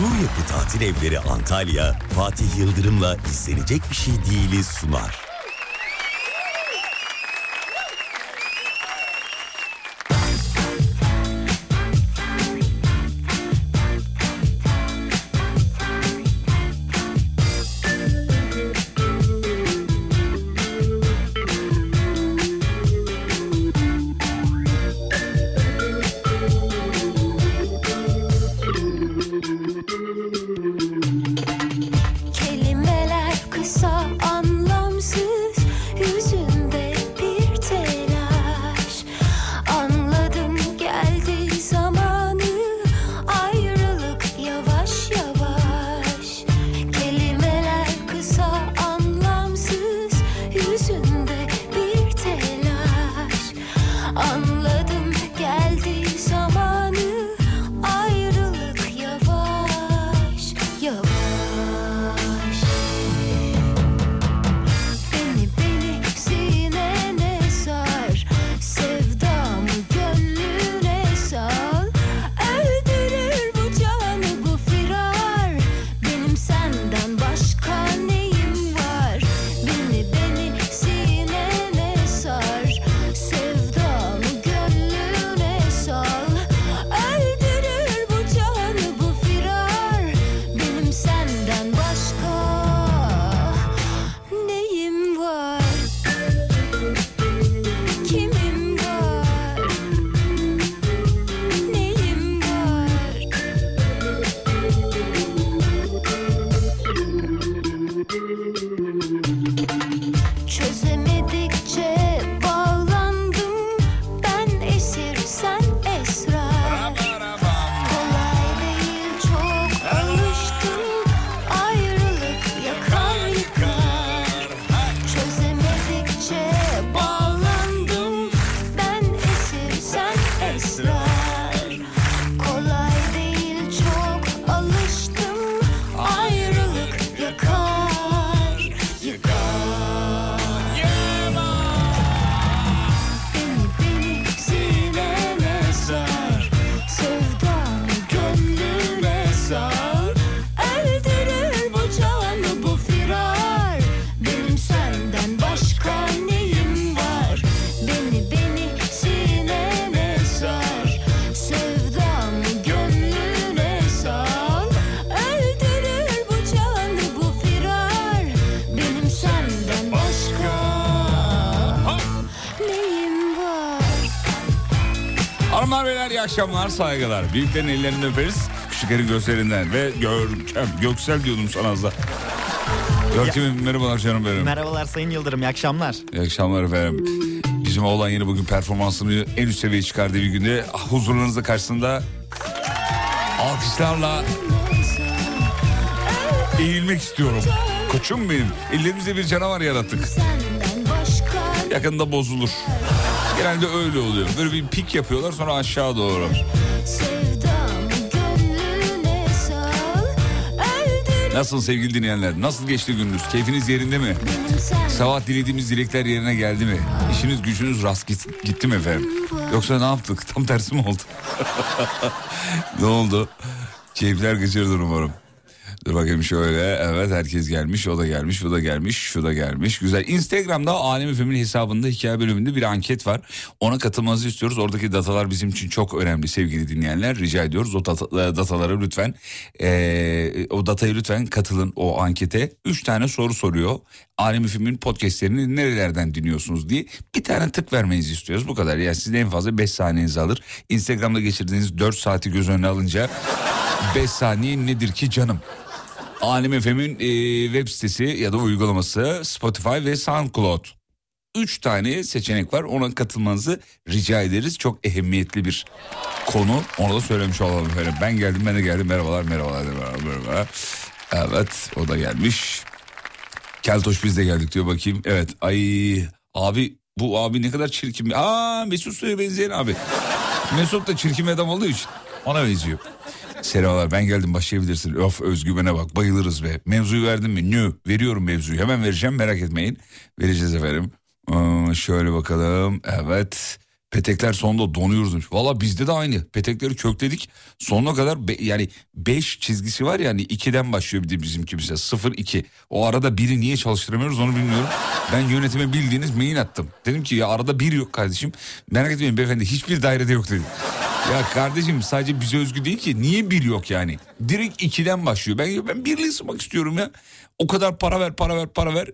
Su Yapı Tatil Evleri Antalya, Fatih Yıldırım'la izlenecek bir şey değiliz sunar. Akşamlar, saygılar. Büyüklerin ellerinden öperiz. Küçüklerin gözlerinden ve Görkem, Göksel diyordum sana az da. Görkem'im merhabalar canım benim. Merhabalar Sayın Yıldırım, iyi akşamlar. İyi akşamlar efendim. Bizim oğlan yine bugün performansını en üst seviyeye çıkardığı bir günde huzurlarınızda karşısında alkışlarla eğilmek istiyorum. Koçum benim. Ellerimizde bir canavar yarattık. Yakında bozulur. Genelde öyle oluyor. Böyle bir pik yapıyorlar sonra aşağı doğru. Nasıl sevgili dinleyenler? Nasıl geçti gününüz? Keyfiniz yerinde mi? Sabah dilediğimiz dilekler yerine geldi mi? İşiniz gücünüz rast gitti mi efendim? Yoksa ne yaptık? Tam tersi mi oldu? ne oldu? Keyifler gıcırdır umarım. Dur bakayım şöyle. Evet herkes gelmiş. O da gelmiş. Bu da gelmiş. Şu da gelmiş. Güzel. Instagram'da Alem Efem'in hesabında hikaye bölümünde bir anket var. Ona katılmanızı istiyoruz. Oradaki datalar bizim için çok önemli sevgili dinleyenler. Rica ediyoruz. O data, e, dataları lütfen e, o datayı lütfen katılın o ankete. Üç tane soru soruyor. Alem Efem'in podcastlerini nerelerden dinliyorsunuz diye bir tane tık vermenizi istiyoruz. Bu kadar. Yani sizin en fazla 5 saniyenizi alır. Instagram'da geçirdiğiniz 4 saati göz önüne alınca 5 saniye nedir ki canım? Alem FM'in e, web sitesi ya da uygulaması Spotify ve SoundCloud. Üç tane seçenek var ona katılmanızı rica ederiz. Çok ehemmiyetli bir konu onu da söylemiş olalım efendim. Ben geldim ben de geldim merhabalar merhabalar merhabalar. merhabalar. Evet o da gelmiş. Keltoş biz de geldik diyor bakayım. Evet ay abi bu abi ne kadar çirkin. Aa Mesut Su'ya benzeyen abi. Mesut da çirkin adam olduğu için ona benziyor. Selamlar ben geldim başlayabilirsin. Of özgüvene bak bayılırız be. Mevzuyu verdin mi? Nü. Veriyorum mevzuyu. Hemen vereceğim merak etmeyin. Vereceğiz efendim. Ee, şöyle bakalım. Evet. Petekler sonunda donuyoruz. Valla bizde de aynı. Petekleri kökledik. Sonuna kadar be, yani 5 çizgisi var yani 2'den başlıyor bir de bizimki bize. 0-2. O arada biri niye çalıştıramıyoruz onu bilmiyorum. Ben yönetime bildiğiniz mail attım. Dedim ki ya arada bir yok kardeşim. Merak etmeyin beyefendi hiçbir dairede yok dedim. Ya kardeşim sadece bize özgü değil ki. Niye bir yok yani? Direkt 2'den başlıyor. Ben ben birliği sımak istiyorum ya. O kadar para ver para ver para ver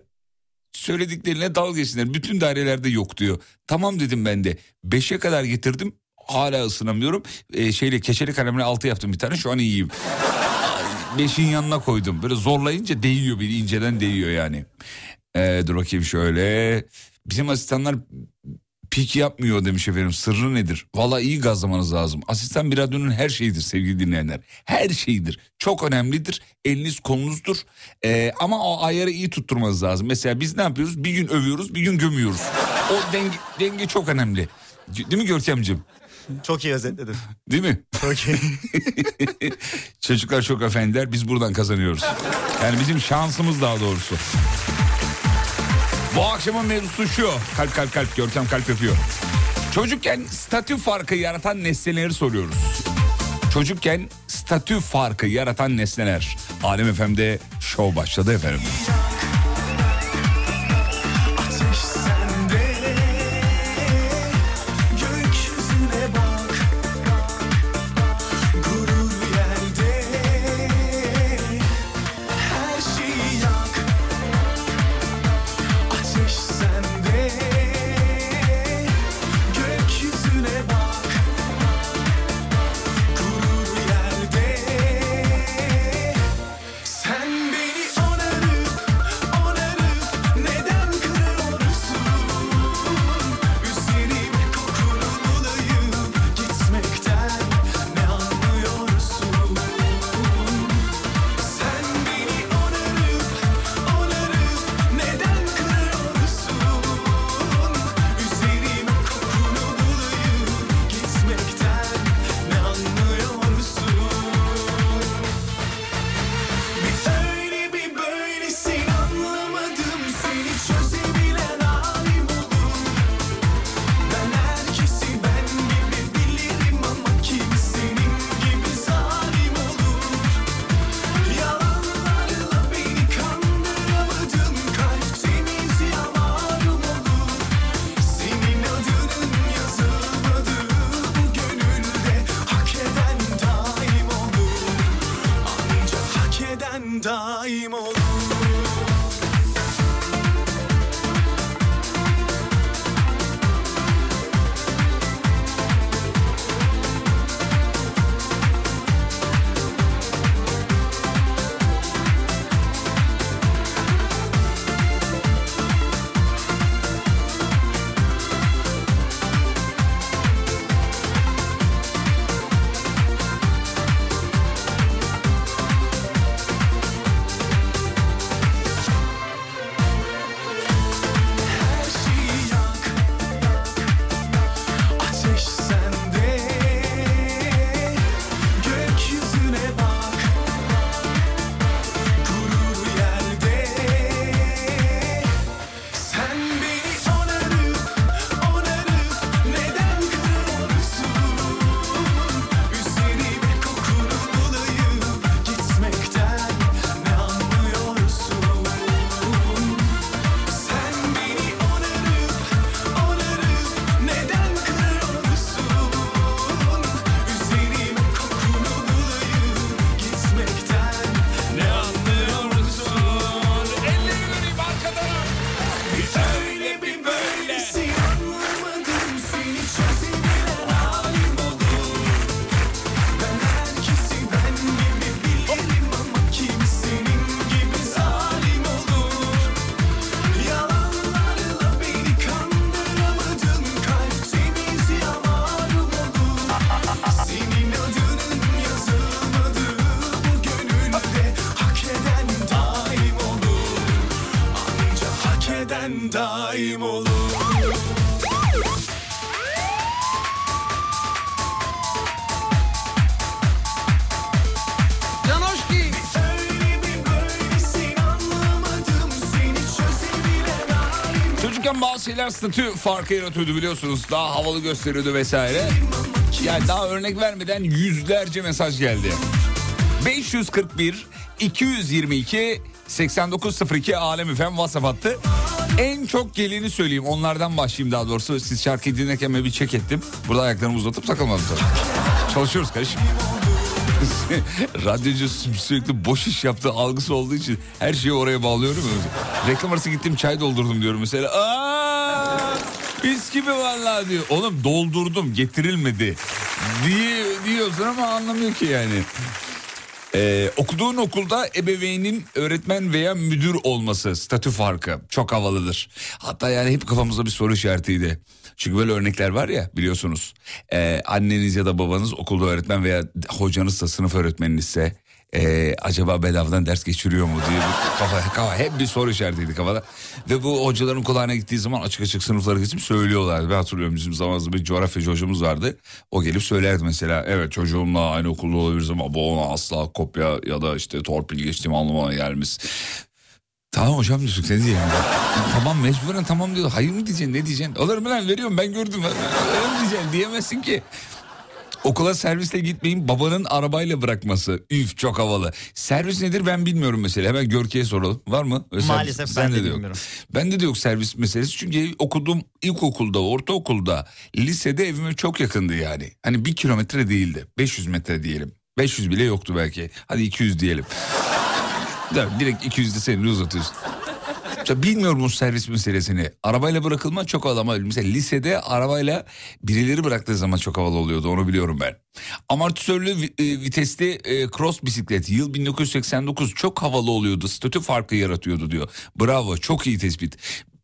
söylediklerine dalga geçsinler. Bütün dairelerde yok diyor. Tamam dedim ben de. Beşe kadar getirdim. Hala ısınamıyorum. Ee, şeyle keçeli kalemle altı yaptım bir tane. Şu an iyiyim. Beşin yanına koydum. Böyle zorlayınca değiyor bir inceden değiyor yani. Ee, dur bakayım şöyle. Bizim asistanlar pik yapmıyor demiş efendim. Sırrı nedir? Valla iyi gazlamanız lazım. Asistan bir radyonun her şeyidir sevgili dinleyenler. Her şeyidir. Çok önemlidir. Eliniz kolunuzdur. Ee, ama o ayarı iyi tutturmanız lazım. Mesela biz ne yapıyoruz? Bir gün övüyoruz, bir gün gömüyoruz. O denge, denge çok önemli. Değil mi Görkemciğim? Çok iyi özetledin. Değil mi? Çok iyi. Çocuklar çok efendiler. Biz buradan kazanıyoruz. Yani bizim şansımız daha doğrusu. Bu akşamın mevzusu şu. Kalp kalp kalp Görkem kalp yapıyor. Çocukken statü farkı yaratan nesneleri soruyoruz. Çocukken statü farkı yaratan nesneler. Alem FM'de şov başladı efendim. Şeyler statü farkı yaratıyordu biliyorsunuz. Daha havalı gösteriyordu vesaire. Yani daha örnek vermeden yüzlerce mesaj geldi. 541 222 8902 Alem Efem WhatsApp hattı. En çok geleni söyleyeyim. Onlardan başlayayım daha doğrusu. Siz şarkıyı dinlerken bir çek ettim. Burada ayaklarımı uzatıp takılmadım tabii. Çalışıyoruz kardeşim. Radyocu sürekli boş iş yaptığı algısı olduğu için her şeyi oraya bağlıyorum. Reklam arası gittim çay doldurdum diyorum mesela. Mis gibi vallahi diyor. Oğlum doldurdum getirilmedi diye diyorsun ama anlamıyor ki yani. Ee, okuduğun okulda ebeveynin öğretmen veya müdür olması statü farkı çok havalıdır. Hatta yani hep kafamızda bir soru işaretiydi. Çünkü böyle örnekler var ya biliyorsunuz. Ee, anneniz ya da babanız okulda öğretmen veya hocanız da sınıf öğretmeninizse ee, acaba bedavadan ders geçiriyor mu diye kafa, kafa hep bir soru işaretiydi kafada. Ve bu hocaların kulağına gittiği zaman açık açık sınıflara geçip söylüyorlardı. Ben hatırlıyorum bizim zamanımızda bir coğrafyacı hocamız vardı. O gelip söylerdi mesela evet çocuğumla aynı okulda olabiliriz ama bu ona asla kopya ya da işte torpil geçtiğim anlamına gelmiş. Tamam hocam diyorsun ne diyeyim tamam mecburen tamam diyor. Hayır mı diyeceksin ne diyeceksin? Olur mu lan veriyorum ben gördüm. Öyle mi diyeceksin diyemezsin ki. Okula servisle gitmeyin babanın arabayla bırakması. Üf çok havalı. Servis nedir ben bilmiyorum mesela. Hemen Görke'ye soralım. Var mı? Öyle servis? Maalesef ben Sende de yok. bilmiyorum. Bende de yok servis meselesi. Çünkü okuduğum ilkokulda, ortaokulda, lisede evime çok yakındı yani. Hani bir kilometre değildi. 500 metre diyelim. 500 bile yoktu belki. Hadi 200 diyelim. Direkt 200'de seni uzatıyorsun. Ya bilmiyorum bu servis meselesini. Arabayla bırakılma çok havalı mesela lisede arabayla birileri bıraktığı zaman çok havalı oluyordu onu biliyorum ben. Amortisörlü e, vitesli e, cross bisiklet yıl 1989 çok havalı oluyordu. Statü farkı yaratıyordu diyor. Bravo çok iyi tespit.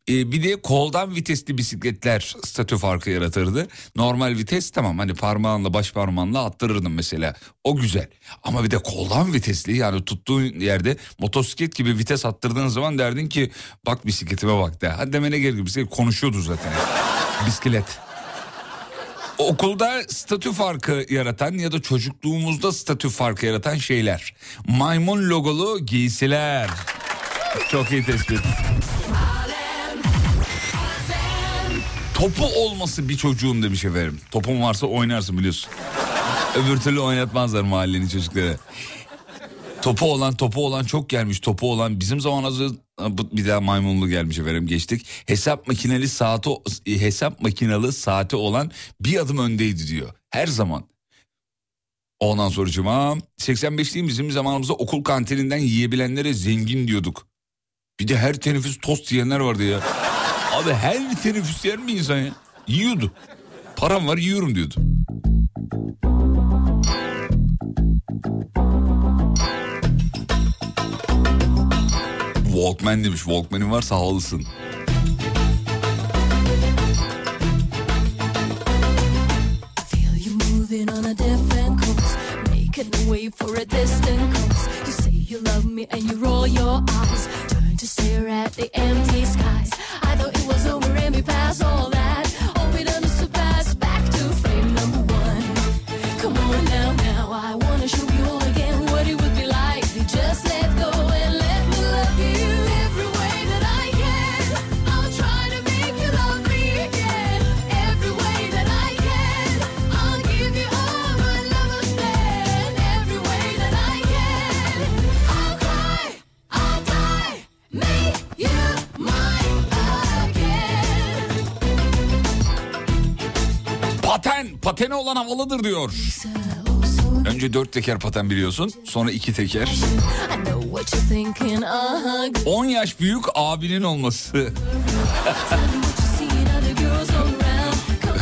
E, bir de koldan vitesli bisikletler statü farkı yaratırdı. Normal vites tamam hani parmağınla baş parmağınla attırırdın mesela. O güzel. Ama bir de koldan vitesli yani tuttuğun yerde motosiklet gibi vites attırdığın zaman derdin ki bak bisikletime bak de. Hadi demene gerek yok. Bisiklet konuşuyordu zaten. Bisiklet. Okulda statü farkı yaratan ya da çocukluğumuzda statü farkı yaratan şeyler. Maymun logolu giysiler. Çok iyi tespit. Topu olması bir çocuğun demiş efendim. Topun varsa oynarsın biliyorsun. Öbür türlü oynatmazlar mahallenin çocukları. Topu olan topu olan çok gelmiş. Topu olan bizim zamanımızda bu- bir daha maymunlu gelmiş efendim geçtik. Hesap makineli saati hesap makinalı saati olan bir adım öndeydi diyor. Her zaman. Ondan sonra 85'liyim bizim zamanımızda okul kantininden yiyebilenlere zengin diyorduk. Bir de her teneffüs tost yiyenler vardı ya. Abi her teneffüs yer mi insan ya? Yiyordu. Param var yiyorum diyordu. Walkman demiş. Walkman'in varsa havalısın. You say you love me and you roll your eyes, turn to stare at the empty skies. Olan havalıdır diyor. Önce dört teker paten biliyorsun. Sonra iki teker. I know what you're thinking, uh-huh. 10 yaş büyük abinin olması.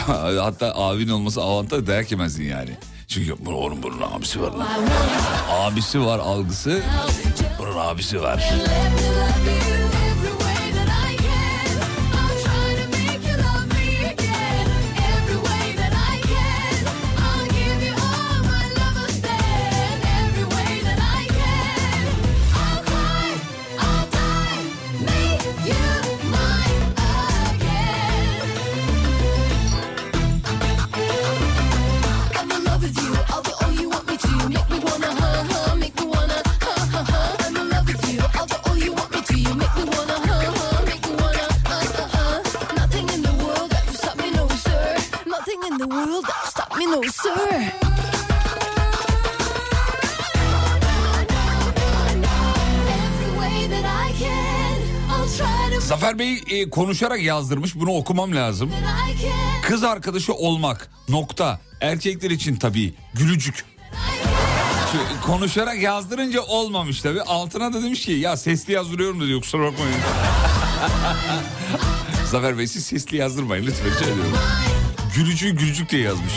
Hatta abinin olması avantaj dayak yemezsin yani. Çünkü onun bunun abisi var Abisi var algısı. Bunun abisi var. E, konuşarak yazdırmış bunu okumam lazım. Kız arkadaşı olmak nokta. Erkekler için tabii gülücük. Şu, konuşarak yazdırınca olmamış tabii. Altına da demiş ki ya sesli yazdırıyorum da diyor kusura bakmayın. Zafer Bey siz sesli yazdırmayın lütfen. Gülücüğü gülücük diye yazmış.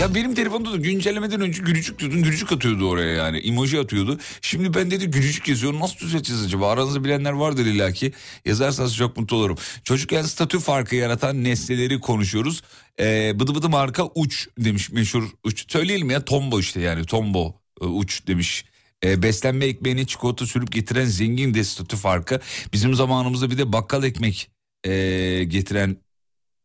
Ya benim telefonda da güncellemeden önce gülücük diyordun gülücük atıyordu oraya yani emoji atıyordu. Şimdi ben dedi gülücük yazıyorum nasıl düzelteceğiz acaba aranızda bilenler vardır illaki yazarsanız çok mutlu olurum. Çocukken statü farkı yaratan nesneleri konuşuyoruz. Ee, bıdı bıdı marka uç demiş meşhur uç söyleyelim ya tombo işte yani tombo e, uç demiş. Ee, beslenme ekmeğine çikolata sürüp getiren zengin de statü farkı. Bizim zamanımızda bir de bakkal ekmek e, getiren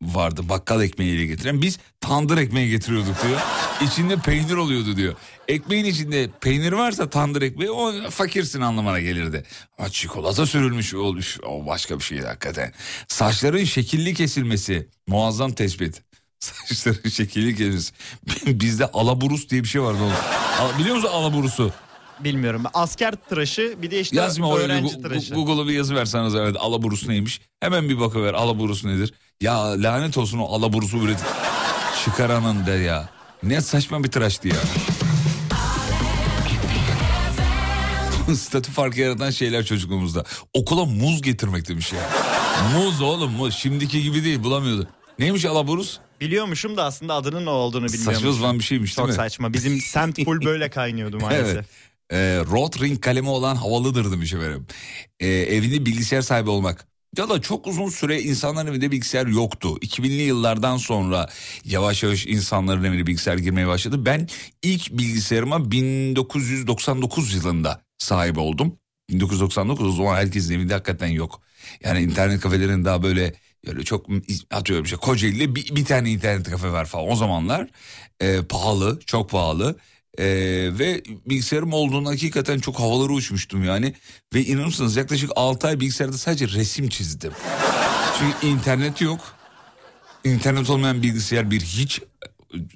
vardı bakkal ekmeğiyle getiren biz tandır ekmeği getiriyorduk diyor. İçinde peynir oluyordu diyor. Ekmeğin içinde peynir varsa tandır ekmeği o fakirsin anlamına gelirdi. Ama çikolata sürülmüş olmuş o başka bir şey hakikaten. Saçların şekilli kesilmesi muazzam tespit. Saçların şekilli kesilmesi. Bizde alaburus diye bir şey vardı oğlum. Biliyor musun alaburusu? Bilmiyorum. Asker tıraşı bir de işte Yazma oraya öğrenci Gu- tıraşı. Google'a bir yazı verseniz evet alaburus neymiş. Hemen bir bakıver alaburus nedir. Ya lanet olsun o alaburusu üretip çıkaranın de ya. Ne saçma bir tıraştı ya. Statü farkı yaratan şeyler çocukluğumuzda. Okula muz getirmek demiş ya. Muz oğlum muz. Şimdiki gibi değil bulamıyordu. Neymiş alaburus? Biliyormuşum da aslında adının ne olduğunu bilmiyormuşum. Saçma sapan bir şeymiş değil Çok mi? saçma. Bizim semt full böyle kaynıyordu maalesef. Evet. Ee, Rotring kalemi olan havalıdır demiş efendim. Ee, evinde bilgisayar sahibi olmak. Ya da çok uzun süre insanların evinde bilgisayar yoktu. 2000'li yıllardan sonra yavaş yavaş insanların evine bilgisayar girmeye başladı. Ben ilk bilgisayarıma 1999 yılında sahip oldum. 1999 o zaman herkesin evinde hakikaten yok. Yani internet kafelerin daha böyle Öyle çok atıyorum işte Kocaeli'de bir, bir tane internet kafe var falan o zamanlar. Ee, pahalı, çok pahalı. Ee, ve bilgisayarım olduğunda hakikaten çok havalara uçmuştum yani. Ve inanır yaklaşık 6 ay bilgisayarda sadece resim çizdim. Çünkü internet yok. İnternet olmayan bilgisayar bir hiç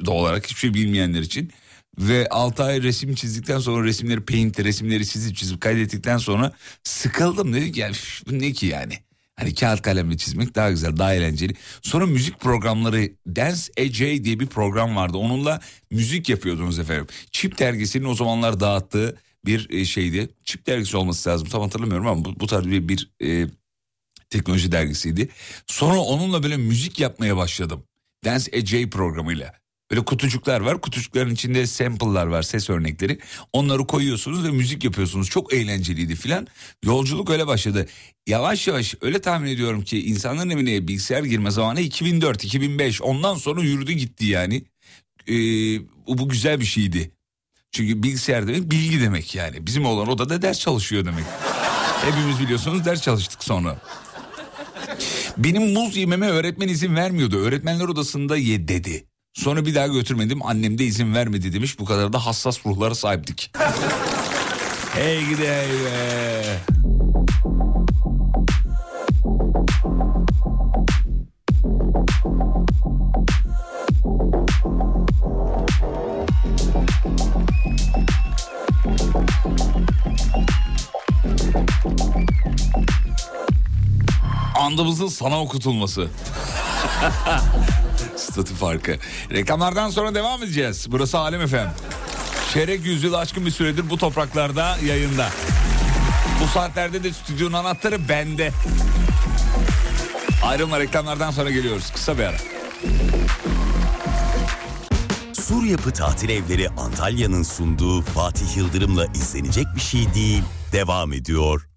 doğal olarak hiçbir şey bilmeyenler için. Ve 6 ay resim çizdikten sonra resimleri paint'te resimleri çizip çizip kaydettikten sonra sıkıldım. Dedim ki üf, bu ne ki yani. Hani kağıt kalemle çizmek daha güzel, daha eğlenceli. Sonra müzik programları Dance AJ diye bir program vardı. Onunla müzik yapıyordunuz efendim. Chip dergisinin o zamanlar dağıttığı bir e, şeydi. Chip dergisi olması lazım tam hatırlamıyorum ama bu, bu tarz bir, bir e, teknoloji dergisiydi. Sonra onunla böyle müzik yapmaya başladım. Dance AJ programıyla. Böyle kutucuklar var. Kutucukların içinde sample'lar var, ses örnekleri. Onları koyuyorsunuz ve müzik yapıyorsunuz. Çok eğlenceliydi filan. Yolculuk öyle başladı. Yavaş yavaş öyle tahmin ediyorum ki insanların evine bilgisayar girme zamanı 2004, 2005. Ondan sonra yürüdü gitti yani. Ee, bu, güzel bir şeydi. Çünkü bilgisayar demek bilgi demek yani. Bizim olan odada ders çalışıyor demek. Hepimiz biliyorsunuz ders çalıştık sonra. Benim muz yememe öğretmen izin vermiyordu. Öğretmenler odasında ye dedi. Sonra bir daha götürmedim. Annem de izin vermedi demiş. Bu kadar da hassas ruhlara sahiptik. hey gidi hey be. Andımızın sana okutulması. Statü farkı. Reklamlardan sonra devam edeceğiz. Burası Alem Efem. Çeyrek yüzyıl aşkın bir süredir bu topraklarda yayında. Bu saatlerde de stüdyonun anahtarı bende. Ayrılma reklamlardan sonra geliyoruz. Kısa bir ara. Sur Yapı Tatil Evleri Antalya'nın sunduğu Fatih Yıldırım'la izlenecek bir şey değil. Devam ediyor.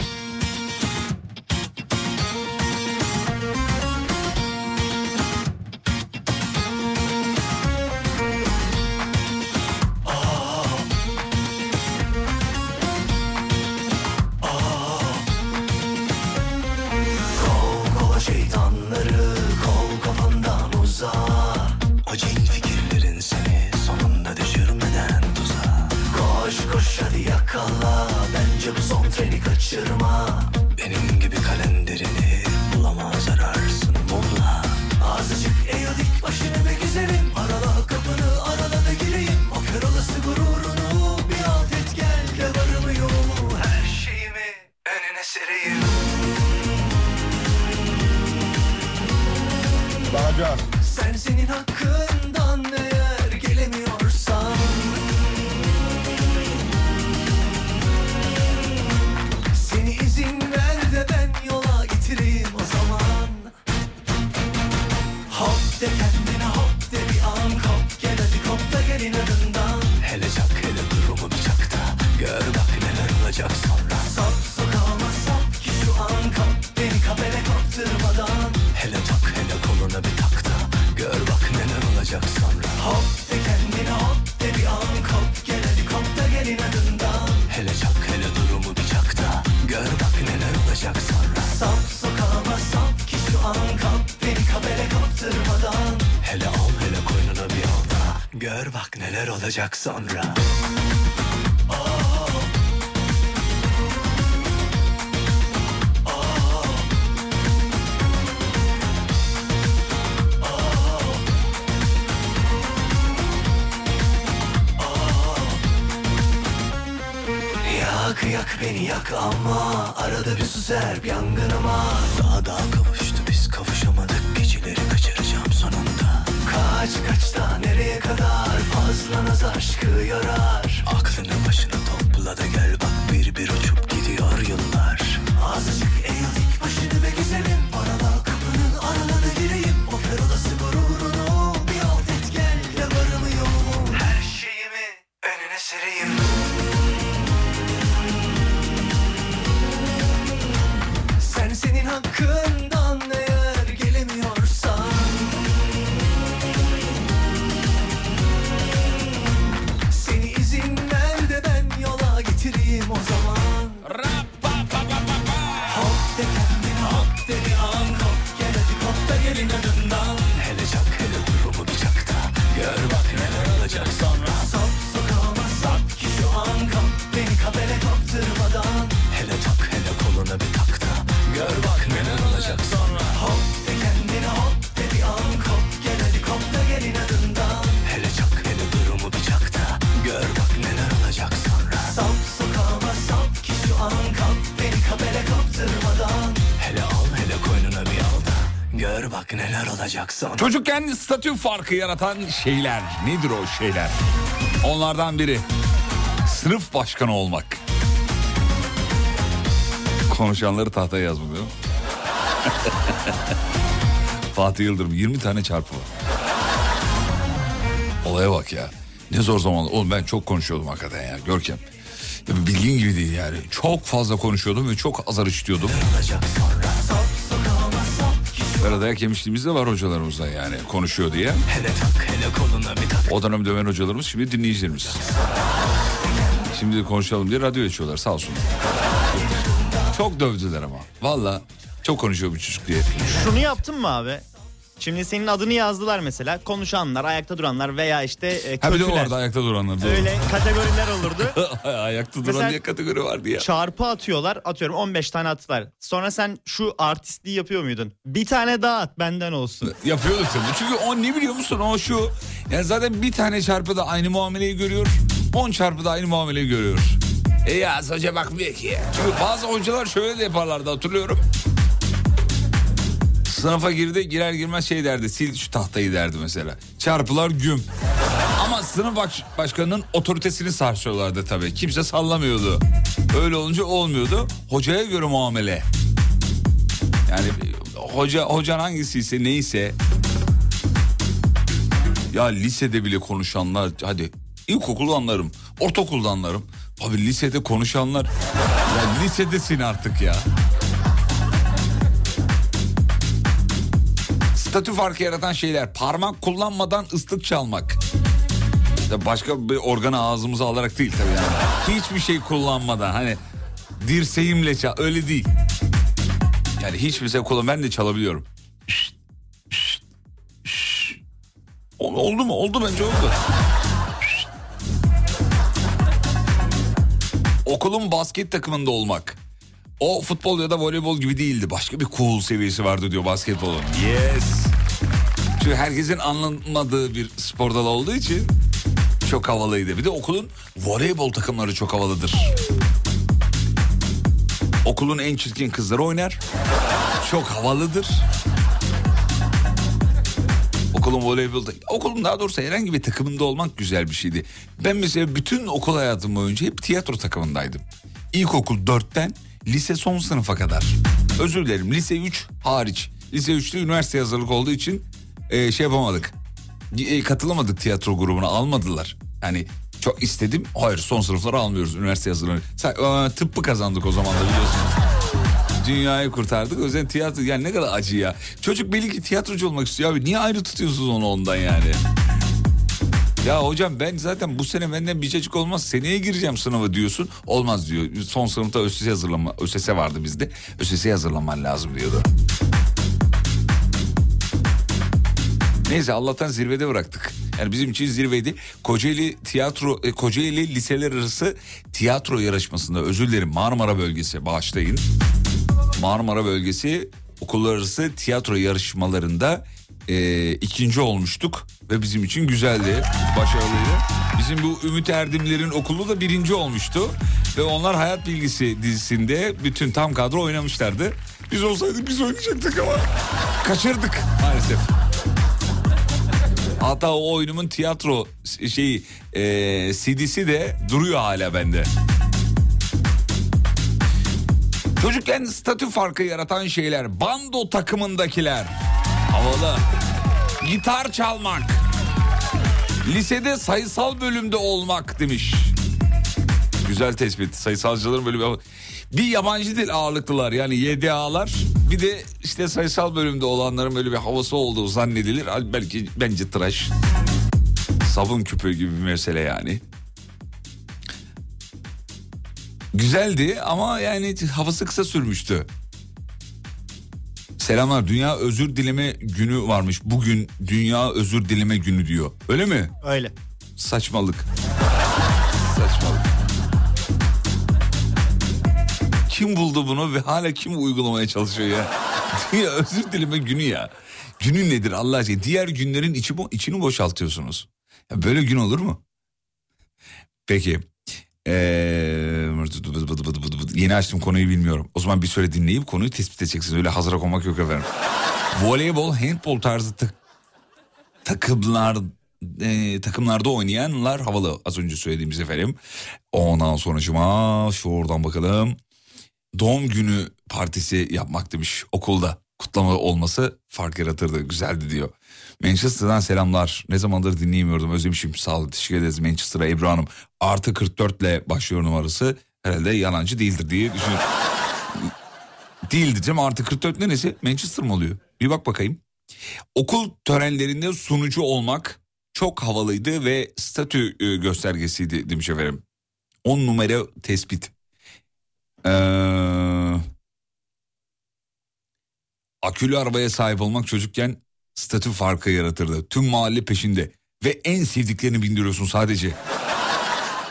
Neler olacak sonra? Yak yak beni yak ama Arada bir su serp yangınıma. Daha daha kavuştu Kaç kaç da nereye kadar? Fazla naz aşkı yarar. Aklını başına topla da gel bak Bir bir uçup Çocukken statü farkı yaratan şeyler. Nedir o şeyler? Onlardan biri. Sınıf başkanı olmak. Konuşanları tahtaya mi? Fatih Yıldırım 20 tane çarpı var. Olaya bak ya. Ne zor zaman. Oğlum ben çok konuşuyordum hakikaten ya Görkem. Bildiğin gibi değil yani. Çok fazla konuşuyordum ve çok azar işitiyordum. Böyle dayak yemişliğimiz de var hocalarımızla yani konuşuyor diye. Hele tak hele koluna bir tak O dönem döven hocalarımız şimdi dinleyicilerimiz. Şimdi konuşalım diye radyo açıyorlar sağ olsunlar. Çok dövdüler ama. Valla çok konuşuyor bu çocuk diye. Şunu yaptın mı abi? Şimdi senin adını yazdılar mesela. Konuşanlar, ayakta duranlar veya işte e, Ha bir de kötüler. orada ayakta duranlar. doğru. Öyle kategoriler olurdu. ayakta duran Mesela- diye kategori vardı ya. Çarpı atıyorlar. Atıyorum 15 tane attılar. Sonra sen şu artistliği yapıyor muydun? Bir tane daha at benden olsun. Yapıyorduk tabii. Çünkü o ne biliyor musun o şu. Yani zaten bir tane çarpıda aynı muameleyi görüyor. 10 çarpıda aynı muameleyi görüyor. E ya hoca bakmıyor ki. Çünkü bazı hocalar şöyle de yaparlardı hatırlıyorum. Sınıfa girdi girer girmez şey derdi sil şu tahtayı derdi mesela. Çarpılar güm. Ama sınıf baş- başkanının otoritesini sarsıyorlardı tabii. Kimse sallamıyordu. Öyle olunca olmuyordu. Hocaya göre muamele. Yani hoca hocan hangisiyse neyse. Ya lisede bile konuşanlar hadi ilkokulu anlarım. Ortaokulda anlarım. Abi lisede konuşanlar. Ya lisedesin artık ya. Statü farkı yaratan şeyler. Parmak kullanmadan ıslık çalmak. Başka bir organı ağzımıza alarak değil tabii yani. Hiçbir şey kullanmadan hani dirseğimle çal öyle değil. Yani hiçbir şey kullan ben de çalabiliyorum. Şşt, şşt, şşt. Ol- Oldu mu? Oldu bence oldu. Okulun basket takımında olmak. O futbol ya da voleybol gibi değildi. Başka bir cool seviyesi vardı diyor basketbolun. Yes. Çünkü herkesin anlamadığı bir spor dalı olduğu için çok havalıydı. Bir de okulun voleybol takımları çok havalıdır. Okulun en çirkin kızları oynar. Çok havalıdır. okulun voleybolda okulun daha doğrusu herhangi bir takımında olmak güzel bir şeydi. Ben mesela bütün okul hayatım boyunca hep tiyatro takımındaydım. İlkokul 4'ten lise son sınıfa kadar. Özür dilerim lise 3 hariç. Lise 3'te üniversite hazırlık olduğu için e, şey yapamadık. E, katılamadık tiyatro grubuna almadılar. Yani çok istedim. Hayır son sınıfları almıyoruz üniversite hazırlığı. Sen, e, tıbbı kazandık o zaman da biliyorsunuz. Dünyayı kurtardık. O yüzden tiyatro yani ne kadar acı ya. Çocuk belli ki tiyatrocu olmak istiyor abi. Niye ayrı tutuyorsunuz onu ondan yani? Ya hocam ben zaten bu sene benden bir çocuk olmaz. Seneye gireceğim sınava diyorsun. Olmaz diyor. Son sınıfta ÖSS hazırlama. ÖSS vardı bizde. ÖSS'ye hazırlanman lazım diyordu. Neyse Allah'tan zirvede bıraktık. Yani bizim için zirveydi. Kocaeli tiyatro e, Kocaeli liseler arası tiyatro yarışmasında özür dilerim Marmara bölgesi bağışlayın. Marmara bölgesi okullar arası tiyatro yarışmalarında e, ikinci olmuştuk ve bizim için güzeldi, başarılıydı. Bizim bu Ümit Erdimler'in okulu da birinci olmuştu ve onlar Hayat Bilgisi dizisinde bütün tam kadro oynamışlardı. Biz olsaydık biz oynayacaktık ama kaçırdık maalesef. Hatta o oyunumun tiyatro şeyi e, CD'si de duruyor hala bende. Çocukken statü farkı yaratan şeyler. Bando takımındakiler. Havalı. Gitar çalmak. Lisede sayısal bölümde olmak demiş. Güzel tespit. Sayısalcıların bir... Bir yabancı dil ağırlıklılar yani YDA'lar. Bir de işte sayısal bölümde olanların böyle bir havası olduğu zannedilir. Belki bence tıraş. Sabun küpü gibi bir mesele yani. Güzeldi ama yani havası kısa sürmüştü. Selamlar. Dünya Özür Dileme Günü varmış. Bugün Dünya Özür Dileme Günü diyor. Öyle mi? Öyle. Saçmalık. Saçmalık. Kim buldu bunu ve hala kim uygulamaya çalışıyor ya? Dünya Özür Dileme Günü ya. Günün nedir Allah aşkına? Diğer günlerin içi, içini boşaltıyorsunuz. Ya böyle gün olur mu? Peki. Ee, yeni açtım konuyu bilmiyorum. O zaman bir süre dinleyip konuyu tespit edeceksiniz. Öyle hazıra konmak yok efendim. Voleybol, handbol tarzı tak takımlar e, takımlarda oynayanlar havalı az önce söylediğimiz efendim. Ondan sonra cuma şuradan bakalım. Doğum günü partisi yapmak demiş okulda. Kutlama olması fark yaratırdı güzeldi diyor. Manchester'dan selamlar. Ne zamandır dinleyemiyordum özlemişim sağ olun teşekkür ederiz Manchester'a Ebru Hanım. Artı 44 ile başlıyor numarası. Herhalde yalancı değildir diye düşünüyorum. değildir canım artı 44 neresi? Manchester mı oluyor? Bir bak bakayım. Okul törenlerinde sunucu olmak çok havalıydı ve statü e, göstergesiydi demiş efendim. 10 numara tespit. Ee, akülü arabaya sahip olmak çocukken statü farkı yaratırdı. Tüm mahalle peşinde ve en sevdiklerini bindiriyorsun sadece.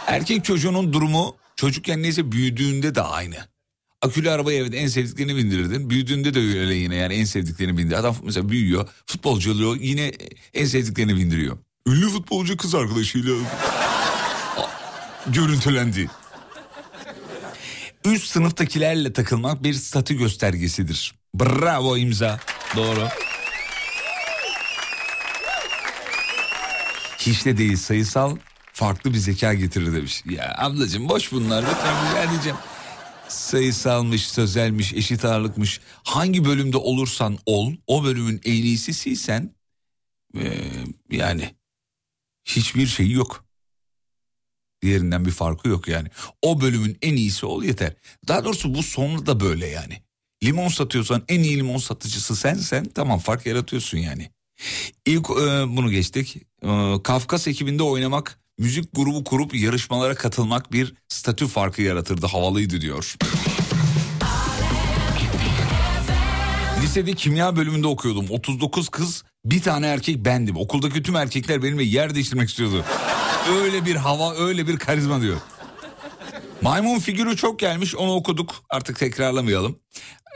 Erkek çocuğunun durumu çocukken neyse büyüdüğünde de aynı. Akülü arabaya evet en sevdiklerini bindirirdin. Büyüdüğünde de öyle yine yani en sevdiklerini bindir. Adam mesela büyüyor, futbolcu oluyor yine en sevdiklerini bindiriyor. Ünlü futbolcu kız arkadaşıyla görüntülendi. Üst sınıftakilerle takılmak bir statü göstergesidir. Bravo imza. Doğru. Hiç de değil sayısal farklı bir zeka getirir demiş. Ya ablacığım boş bunlar lütfen rica edeceğim. Sayısalmış, sözelmiş, eşit ağırlıkmış. Hangi bölümde olursan ol, o bölümün en iyisisiysen ee, yani hiçbir şey yok. Diğerinden bir farkı yok yani. O bölümün en iyisi ol yeter. Daha doğrusu bu sonunda da böyle yani. Limon satıyorsan en iyi limon satıcısı sensen tamam fark yaratıyorsun yani. İlk e, bunu geçtik. E, Kafkas ekibinde oynamak, müzik grubu kurup yarışmalara katılmak bir statü farkı yaratırdı. Havalıydı diyor. Lisede kimya bölümünde okuyordum. 39 kız, bir tane erkek bendim. Okuldaki tüm erkekler benimle yer değiştirmek istiyordu. Öyle bir hava, öyle bir karizma diyor. Maymun figürü çok gelmiş onu okuduk artık tekrarlamayalım.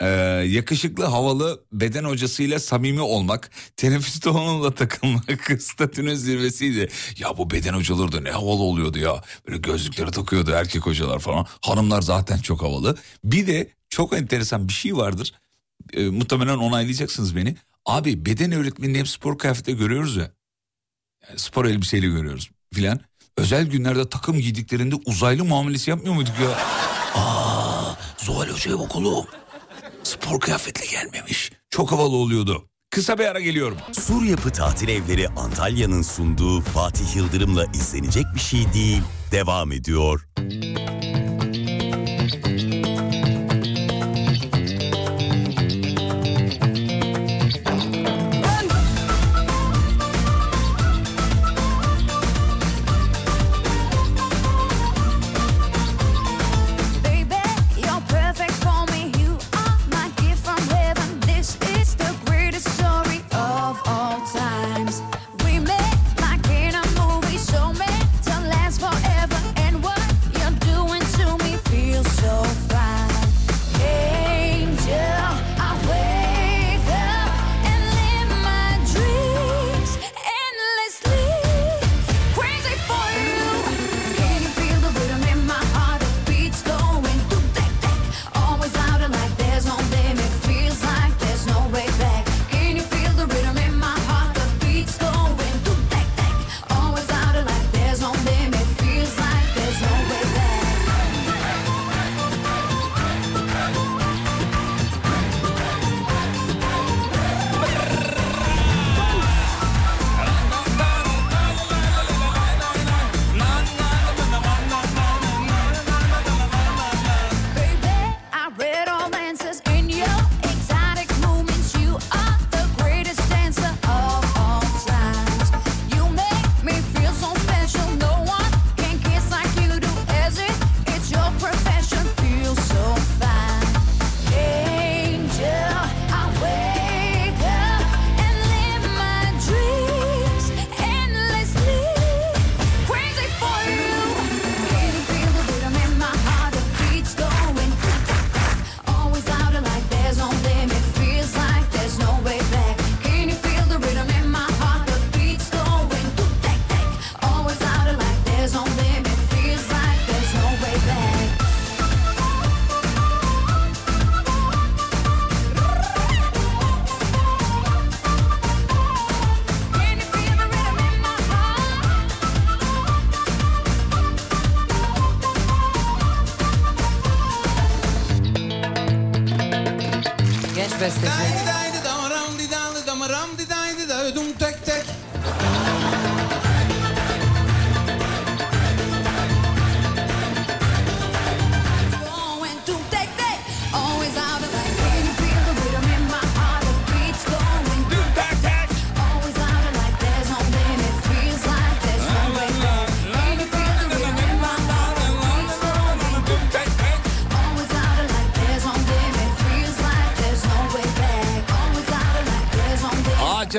Ee, yakışıklı havalı beden hocasıyla samimi olmak teneffüste onunla takılmak statünün zirvesiydi. Ya bu beden hocaları da ne havalı oluyordu ya. Böyle gözlükleri takıyordu erkek hocalar falan. Hanımlar zaten çok havalı. Bir de çok enteresan bir şey vardır. Ee, muhtemelen onaylayacaksınız beni. Abi beden öğretmenini hep spor kıyafette görüyoruz ya. Yani spor elbiseyle görüyoruz filan. Özel günlerde takım giydiklerinde uzaylı muamelesi yapmıyor muyduk ya? Aa, bak oğlum. Spor kıyafetle gelmemiş. Çok havalı oluyordu. Kısa bir ara geliyorum. Sur Yapı Tatil Evleri Antalya'nın sunduğu Fatih Yıldırım'la izlenecek bir şey değil. Devam ediyor. Baby,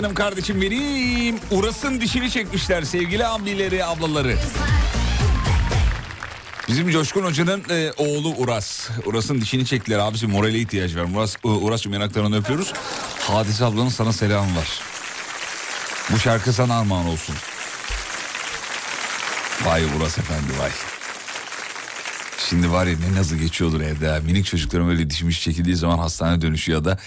canım kardeşim benim. Uras'ın dişini çekmişler sevgili abileri ablaları. Bizim Coşkun Hoca'nın e, oğlu Uras. Uras'ın dişini çektiler abisi morale ihtiyaç var. Uras, e, Uras'cığım yanaklarını öpüyoruz. Hadise ablanın sana selam var. Bu şarkı sana armağan olsun. Vay Uras efendi vay. Şimdi var ya ne nazı geçiyordur evde. Minik çocuklarım öyle dişmiş çekildiği zaman hastane dönüşü ya da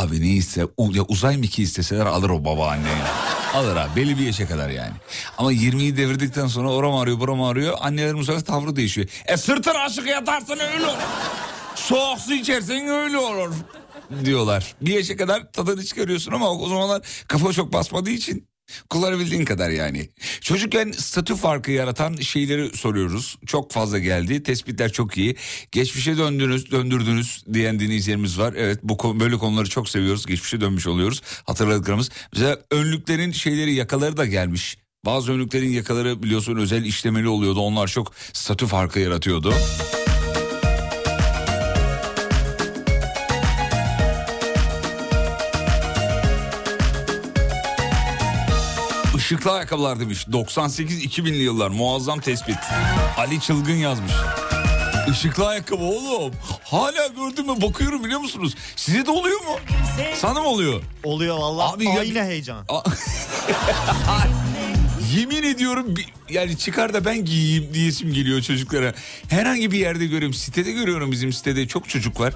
abi neyse ya uzay miki isteseler alır o babaanne. alır abi belli bir yaşa kadar yani. Ama 20'yi devirdikten sonra oram ağrıyor buram ağrıyor. Annelerin bu sefer tavrı değişiyor. E sırtın aşık yatarsan öyle olur. Soğuk su içersen öyle olur diyorlar. Bir yaşa kadar tadını çıkarıyorsun ama o zamanlar kafa çok basmadığı için kullanabildiğin kadar yani. Çocukken statü farkı yaratan şeyleri soruyoruz. Çok fazla geldi. Tespitler çok iyi. Geçmişe döndünüz, döndürdünüz diyen dinleyicilerimiz var. Evet bu böyle konuları çok seviyoruz. Geçmişe dönmüş oluyoruz. Hatırladıklarımız. Mesela önlüklerin şeyleri yakaları da gelmiş. Bazı önlüklerin yakaları biliyorsun özel işlemeli oluyordu. Onlar çok statü farkı yaratıyordu. Işıklı ayakkabılar demiş. 98-2000'li yıllar muazzam tespit. Ali Çılgın yazmış. Işıklı ayakkabı oğlum. Hala gördüm mü bakıyorum biliyor musunuz? Size de oluyor mu? Sana mı oluyor? Oluyor vallahi Abi ya- aynı heyecan. A- Yemin ediyorum yani çıkar da ben giyeyim diyesim geliyor çocuklara. Herhangi bir yerde görüyorum. Sitede görüyorum bizim sitede çok çocuk var.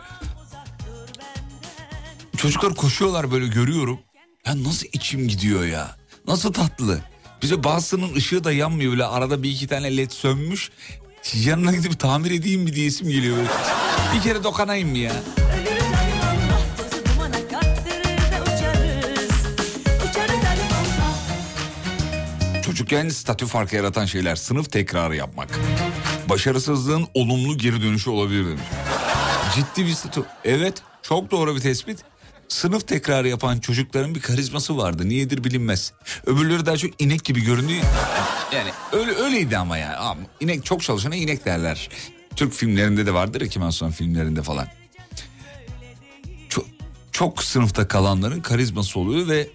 Çocuklar koşuyorlar böyle görüyorum. Ya nasıl içim gidiyor ya? Nasıl tatlı. Bize bazısının ışığı da yanmıyor bile. Arada bir iki tane led sönmüş. Yanına gidip tamir edeyim mi diyesim geliyor böyle. Bir kere dokanayım mı ya? Çocukken statü farkı yaratan şeyler sınıf tekrarı yapmak. Başarısızlığın olumlu geri dönüşü olabilir demiş. Ciddi bir statü. Evet çok doğru bir tespit. Sınıf tekrarı yapan çocukların bir karizması vardı. Niyedir bilinmez. Öbürleri daha çok inek gibi görünüyor. Yani öyle öyleydi ama ya. Ama inek çok çalışana inek derler. Türk filmlerinde de vardır ya Kemal Sunal filmlerinde falan. Çok, çok sınıfta kalanların karizması oluyor ve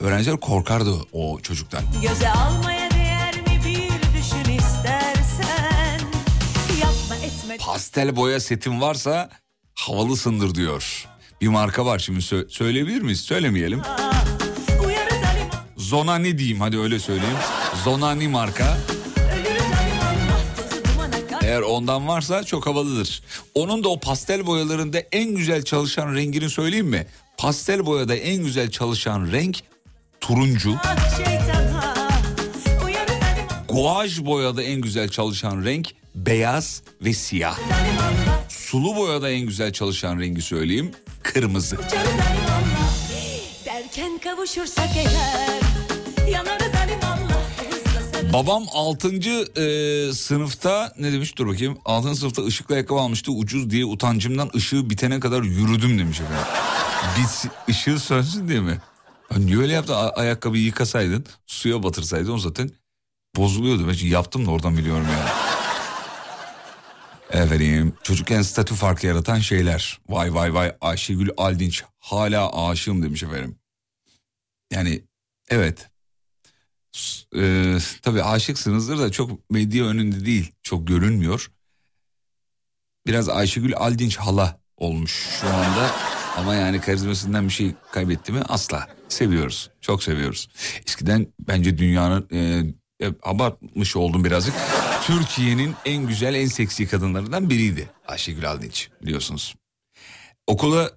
öğrenciler korkardı o çocuktan. Göze almaya değer mi bir düşün istersen Yapma etme pastel boya setin varsa havalısındır diyor. Bir marka var şimdi sö- söyleyebilir miyiz? Söylemeyelim. Zonani diyeyim hadi öyle söyleyeyim. Zonani marka. Eğer ondan varsa çok havalıdır. Onun da o pastel boyalarında en güzel çalışan rengini söyleyeyim mi? Pastel boyada en güzel çalışan renk turuncu. Guaj boyada en güzel çalışan renk beyaz ve siyah. Sulu boyada en güzel çalışan rengi söyleyeyim kırmızı. Babam 6. e, sınıfta ne demiş dur bakayım. 6. sınıfta ışıklı ayakkabı almıştı ucuz diye utancımdan ışığı bitene kadar yürüdüm demiş efendim. Bit, ışığı sönsün diye mi? Niye öyle yaptın? A- ayakkabıyı yıkasaydın suya batırsaydın o zaten bozuluyordu. Ben yaptım da oradan biliyorum yani. Efendim çocukken statü farkı yaratan şeyler. Vay vay vay Ayşegül Aldinç hala aşığım demiş efendim. Yani evet ee, tabii aşıksınızdır da çok medya önünde değil. Çok görünmüyor. Biraz Ayşegül Aldinç hala olmuş şu anda. Ama yani karizmasından bir şey kaybetti mi? Asla. Seviyoruz. Çok seviyoruz. Eskiden bence dünyanın e, e, abartmış oldum birazcık. Türkiye'nin en güzel, en seksi kadınlarından biriydi Ayşegül Aldinç biliyorsunuz. Okula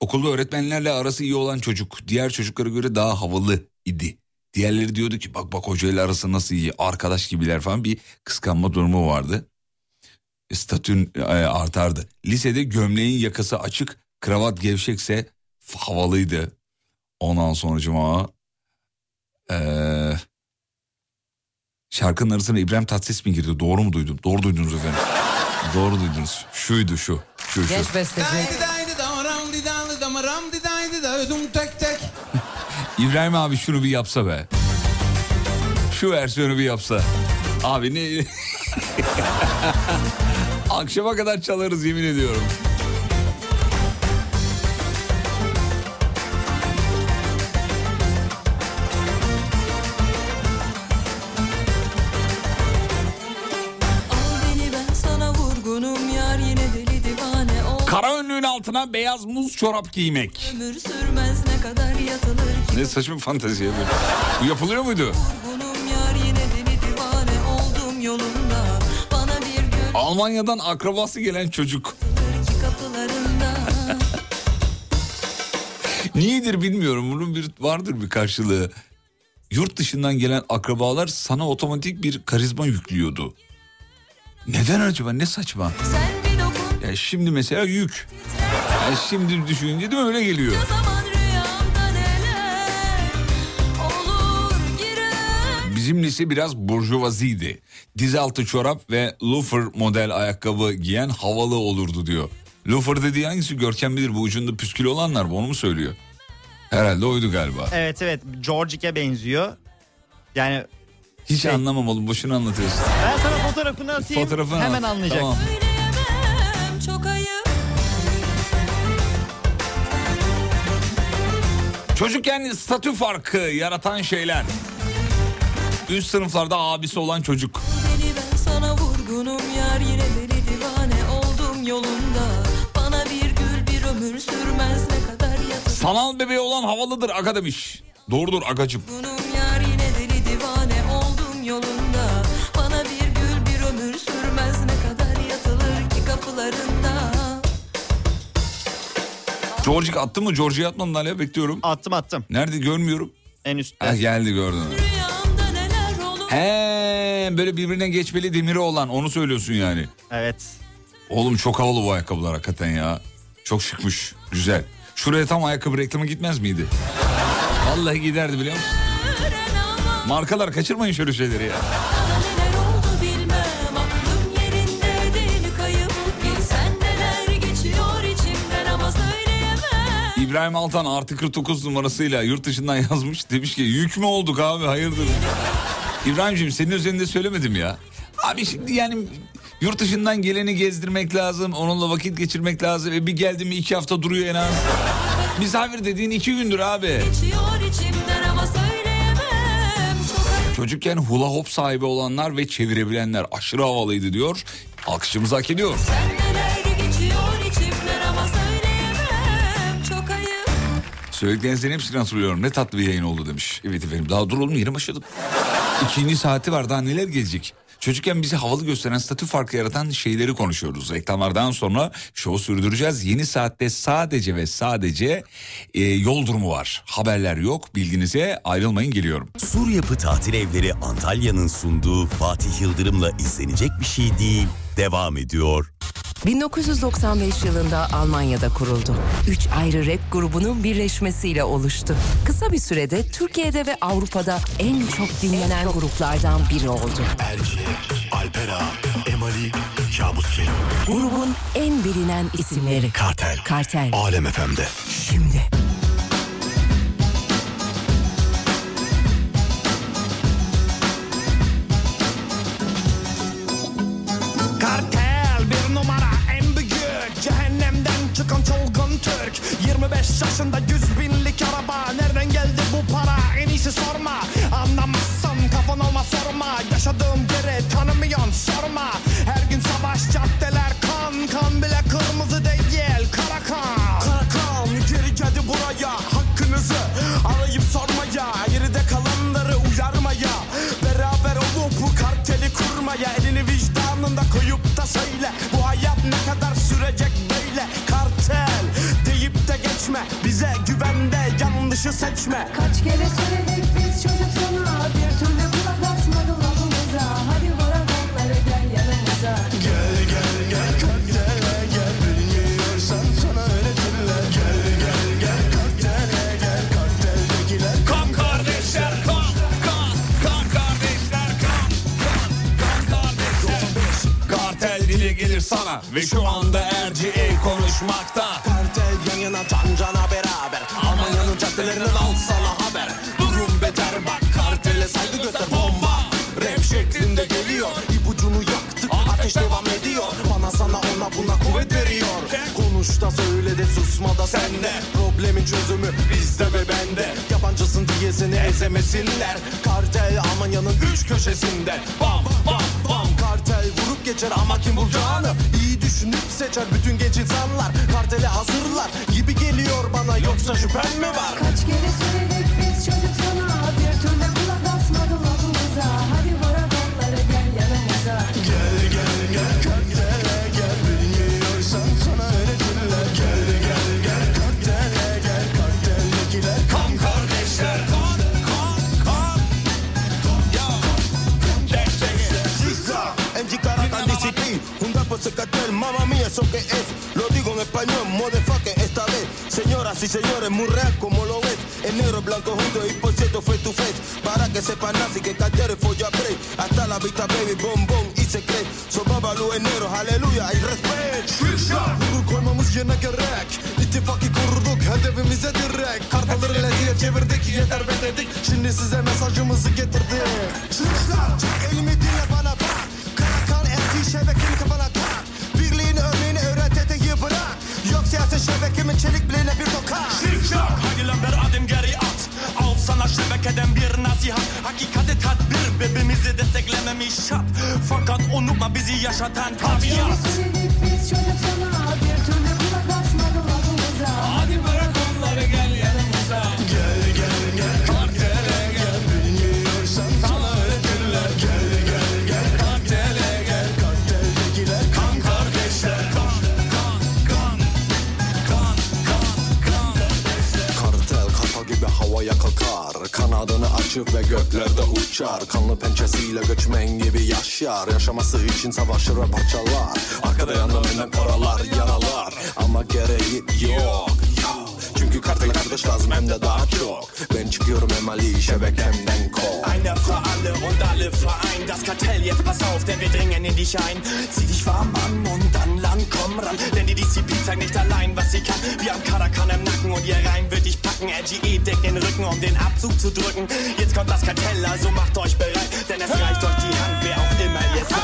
okulda öğretmenlerle arası iyi olan çocuk diğer çocuklara göre daha havalı idi. Diğerleri diyordu ki bak bak hocayla arası nasıl iyi arkadaş gibiler falan bir kıskanma durumu vardı. Statün e, artardı. Lisede gömleğin yakası açık kravat gevşekse havalıydı. Ondan sonra cuma eee şarkının arasına İbrahim Tatlıses mi girdi? Doğru mu duydum? Doğru duydunuz efendim. Doğru duydunuz. Şuydu şu. Şu şu. Genç besteci. İbrahim abi şunu bir yapsa be. Şu versiyonu bir yapsa. Abi ne... Akşama kadar çalarız yemin ediyorum. Altına beyaz muz çorap giymek. Ömür sürmez ne kadar yatılır ki Ne saçma bir fantezi ya böyle. Bu yapılıyor muydu? Almanya'dan akrabası gelen çocuk. Niyedir bilmiyorum. Bunun bir vardır bir karşılığı. Yurt dışından gelen akrabalar sana otomatik bir karizma yüklüyordu. Neden acaba? Ne saçma. Sen bir dokun Ya şimdi mesela yük. Ya şimdi düşününce de öyle geliyor. Bizim lise biraz burjuvaziydi. Diz altı çorap ve loafer model ayakkabı giyen havalı olurdu diyor. Loafer dediği hangisi Görkem bilir bu ucunda püskülü olanlar mı onu mu söylüyor? Herhalde oydu galiba. Evet evet Georgic'e benziyor. Yani Hiç Şey- anlamam oğlum boşuna anlatıyorsun. ben sana fotoğrafını atayım Fotoğrafını hemen at. anlayacaksın. Tamam. Çocukken statü farkı yaratan şeyler. Üst sınıflarda abisi olan çocuk. Sanal bebeği olan havalıdır aga demiş. Doğrudur agacım. Vurgunum sürmez ne kadar yatılır ki kapılarında Georgik attı mı? Georgie'yi atmadın hala bekliyorum. Attım attım. Nerede görmüyorum. En üstte. Ha, geldi olur He böyle birbirine geçmeli demiri olan onu söylüyorsun yani. Evet. Oğlum çok havalı bu ayakkabılar hakikaten ya. Çok şıkmış. Güzel. Şuraya tam ayakkabı reklamı gitmez miydi? Vallahi giderdi biliyor musun? Markalar kaçırmayın şöyle şeyleri ya. İbrahim Altan artı 49 numarasıyla yurt dışından yazmış. Demiş ki yük mü olduk abi hayırdır? İbrahim'ciğim senin üzerinde söylemedim ya. Abi şimdi yani yurt dışından geleni gezdirmek lazım. Onunla vakit geçirmek lazım. E bir geldi mi iki hafta duruyor en az. Misafir dediğin iki gündür abi. Çocukken hula hop sahibi olanlar ve çevirebilenler aşırı havalıydı diyor. Alkışımızı hak ediyor. Sen Söylediklerinizin hepsini hatırlıyorum. Ne tatlı bir yayın oldu demiş. Evet efendim daha dur oğlum yeni başladık. İkinci saati var daha neler gelecek. Çocukken bizi havalı gösteren statü farkı yaratan şeyleri konuşuyoruz. Reklamlardan sonra şovu sürdüreceğiz. Yeni saatte sadece ve sadece e, yol durumu var. Haberler yok bilginize ayrılmayın geliyorum. Sur Yapı Tatil Evleri Antalya'nın sunduğu Fatih Yıldırım'la izlenecek bir şey değil. Devam ediyor. 1995 yılında Almanya'da kuruldu. Üç ayrı rap grubunun birleşmesiyle oluştu. Kısa bir sürede Türkiye'de ve Avrupa'da en çok dinlenen gruplardan biri oldu. Erci, Alpera, Emali, Kabus Kerim, Grubun en bilinen isimleri. Kartel, Kartel. Alem FM'de. Şimdi. 25 yaşında yanlışı seçme. Kaç kere söyledik biz çocuk sana Bir türlü kulak asmadı lafımıza. Hadi bırak onları gel yanımıza. Gel gel gel kartele gel Bilmiyorsan sana öğretirler Gel gel gel kartele gel Karteldekiler. Kan kardeşler kan kan Kan kardeşler kan kan Kan kardeşler. Kartel dile gelir sana ve şu anda RGA konuşmakta. Sende Problemin çözümü bizde ve bende. Yabancısın diye seni ezemesinler. Kartel Almanya'nın üç köşesinde. Bam bam bam. Kartel vurup geçer ama kim bulacağını iyi düşünüp seçer bütün genç insanlar. Kartele hazırlar gibi geliyor bana. Yoksa şüphen mi var? Kaç kere Junto y por cierto, face to face. Para que sepan así que cartel es folla break. Hasta la vista, baby, bombón y secret. Sobabalu en negro, aleluya y respect. Vurur koymamız yerine gerek İttifakı kurduk hedefimize direkt Kartaları lediye çevirdik yeter be dedik Şimdi size mesajımızı getirdik birbirimizi desteklememiş şart. Fakat unutma bizi yaşatan tabiat taşır ve göklerde uçar. Kanlı pençesiyle göçmen gibi yaşar. Yaşaması için savaşır ve parçalar. Arkada yandan önden yaralar. Ama gereği yok. Çünkü kartel kardeş lazım hem de daha çok. Ben çıkıyorum hem Ali şebekemden kol Einer für alle und alle vereint. Das Kartell. Jetzt pass auf, denn wir dringen in dich ein. Zieh dich warm an und dann lang, komm ran. Denn die Disziplin zeigt nicht allein, was sie kann. Wir haben Karakan im Nacken und ihr Reim wird dich packen. LGE deckt den Rücken, um den Abzug zu drücken. Jetzt kommt das Kartell, also macht euch bereit. Denn es reicht euch die Hand, wer auch immer ihr seid.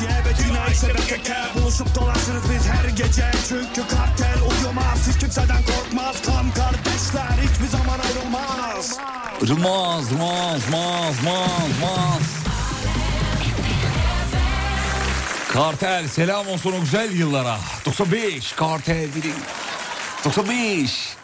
Evet yine şebeke Buluşup dolaşırız biz her gece. Çünkü kartel uyumaz. Hiç kimseden korkmaz. Kan kardeşler hiçbir zaman ayrılmaz. Rımaz, maz, maz, maz, maz. Kartel selam olsun o güzel yıllara. 95 kartel biri. 95.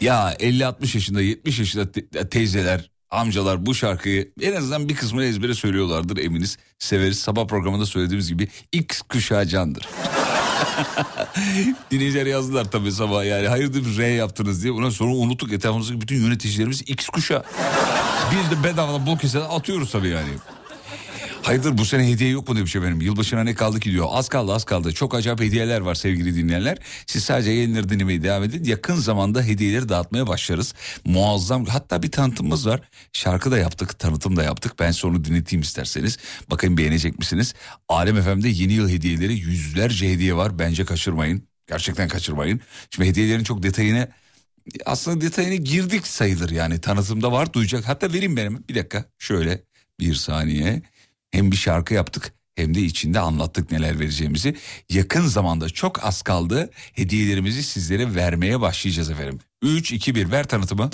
Ya 50-60 yaşında 70 yaşında te- teyzeler amcalar bu şarkıyı en azından bir kısmını ezbere söylüyorlardır eminiz. Severiz sabah programında söylediğimiz gibi X kuşağı candır. Dinleyiciler yazdılar tabii sabah yani hayırdır R yaptınız diye. Ondan sonra unuttuk etrafımızdaki bütün yöneticilerimiz X kuşağı. Biz de bedavadan bol keseden atıyoruz tabii yani. Hayırdır bu sene hediye yok mu demiş efendim. Yılbaşına ne kaldı ki diyor. Az kaldı az kaldı. Çok acayip hediyeler var sevgili dinleyenler. Siz sadece yayınları dinlemeye devam edin. Yakın zamanda hediyeleri dağıtmaya başlarız. Muazzam hatta bir tanıtımımız var. Şarkı da yaptık tanıtım da yaptık. Ben sonra dinleteyim isterseniz. Bakın beğenecek misiniz? Alem FM'de yeni yıl hediyeleri yüzlerce hediye var. Bence kaçırmayın. Gerçekten kaçırmayın. Şimdi hediyelerin çok detayını aslında detayına girdik sayılır yani tanıtımda var duyacak. Hatta vereyim benim bir dakika şöyle bir saniye. Hem bir şarkı yaptık hem de içinde anlattık neler vereceğimizi. Yakın zamanda çok az kaldı hediyelerimizi sizlere vermeye başlayacağız efendim. 3, 2, 1 ver tanıtımı.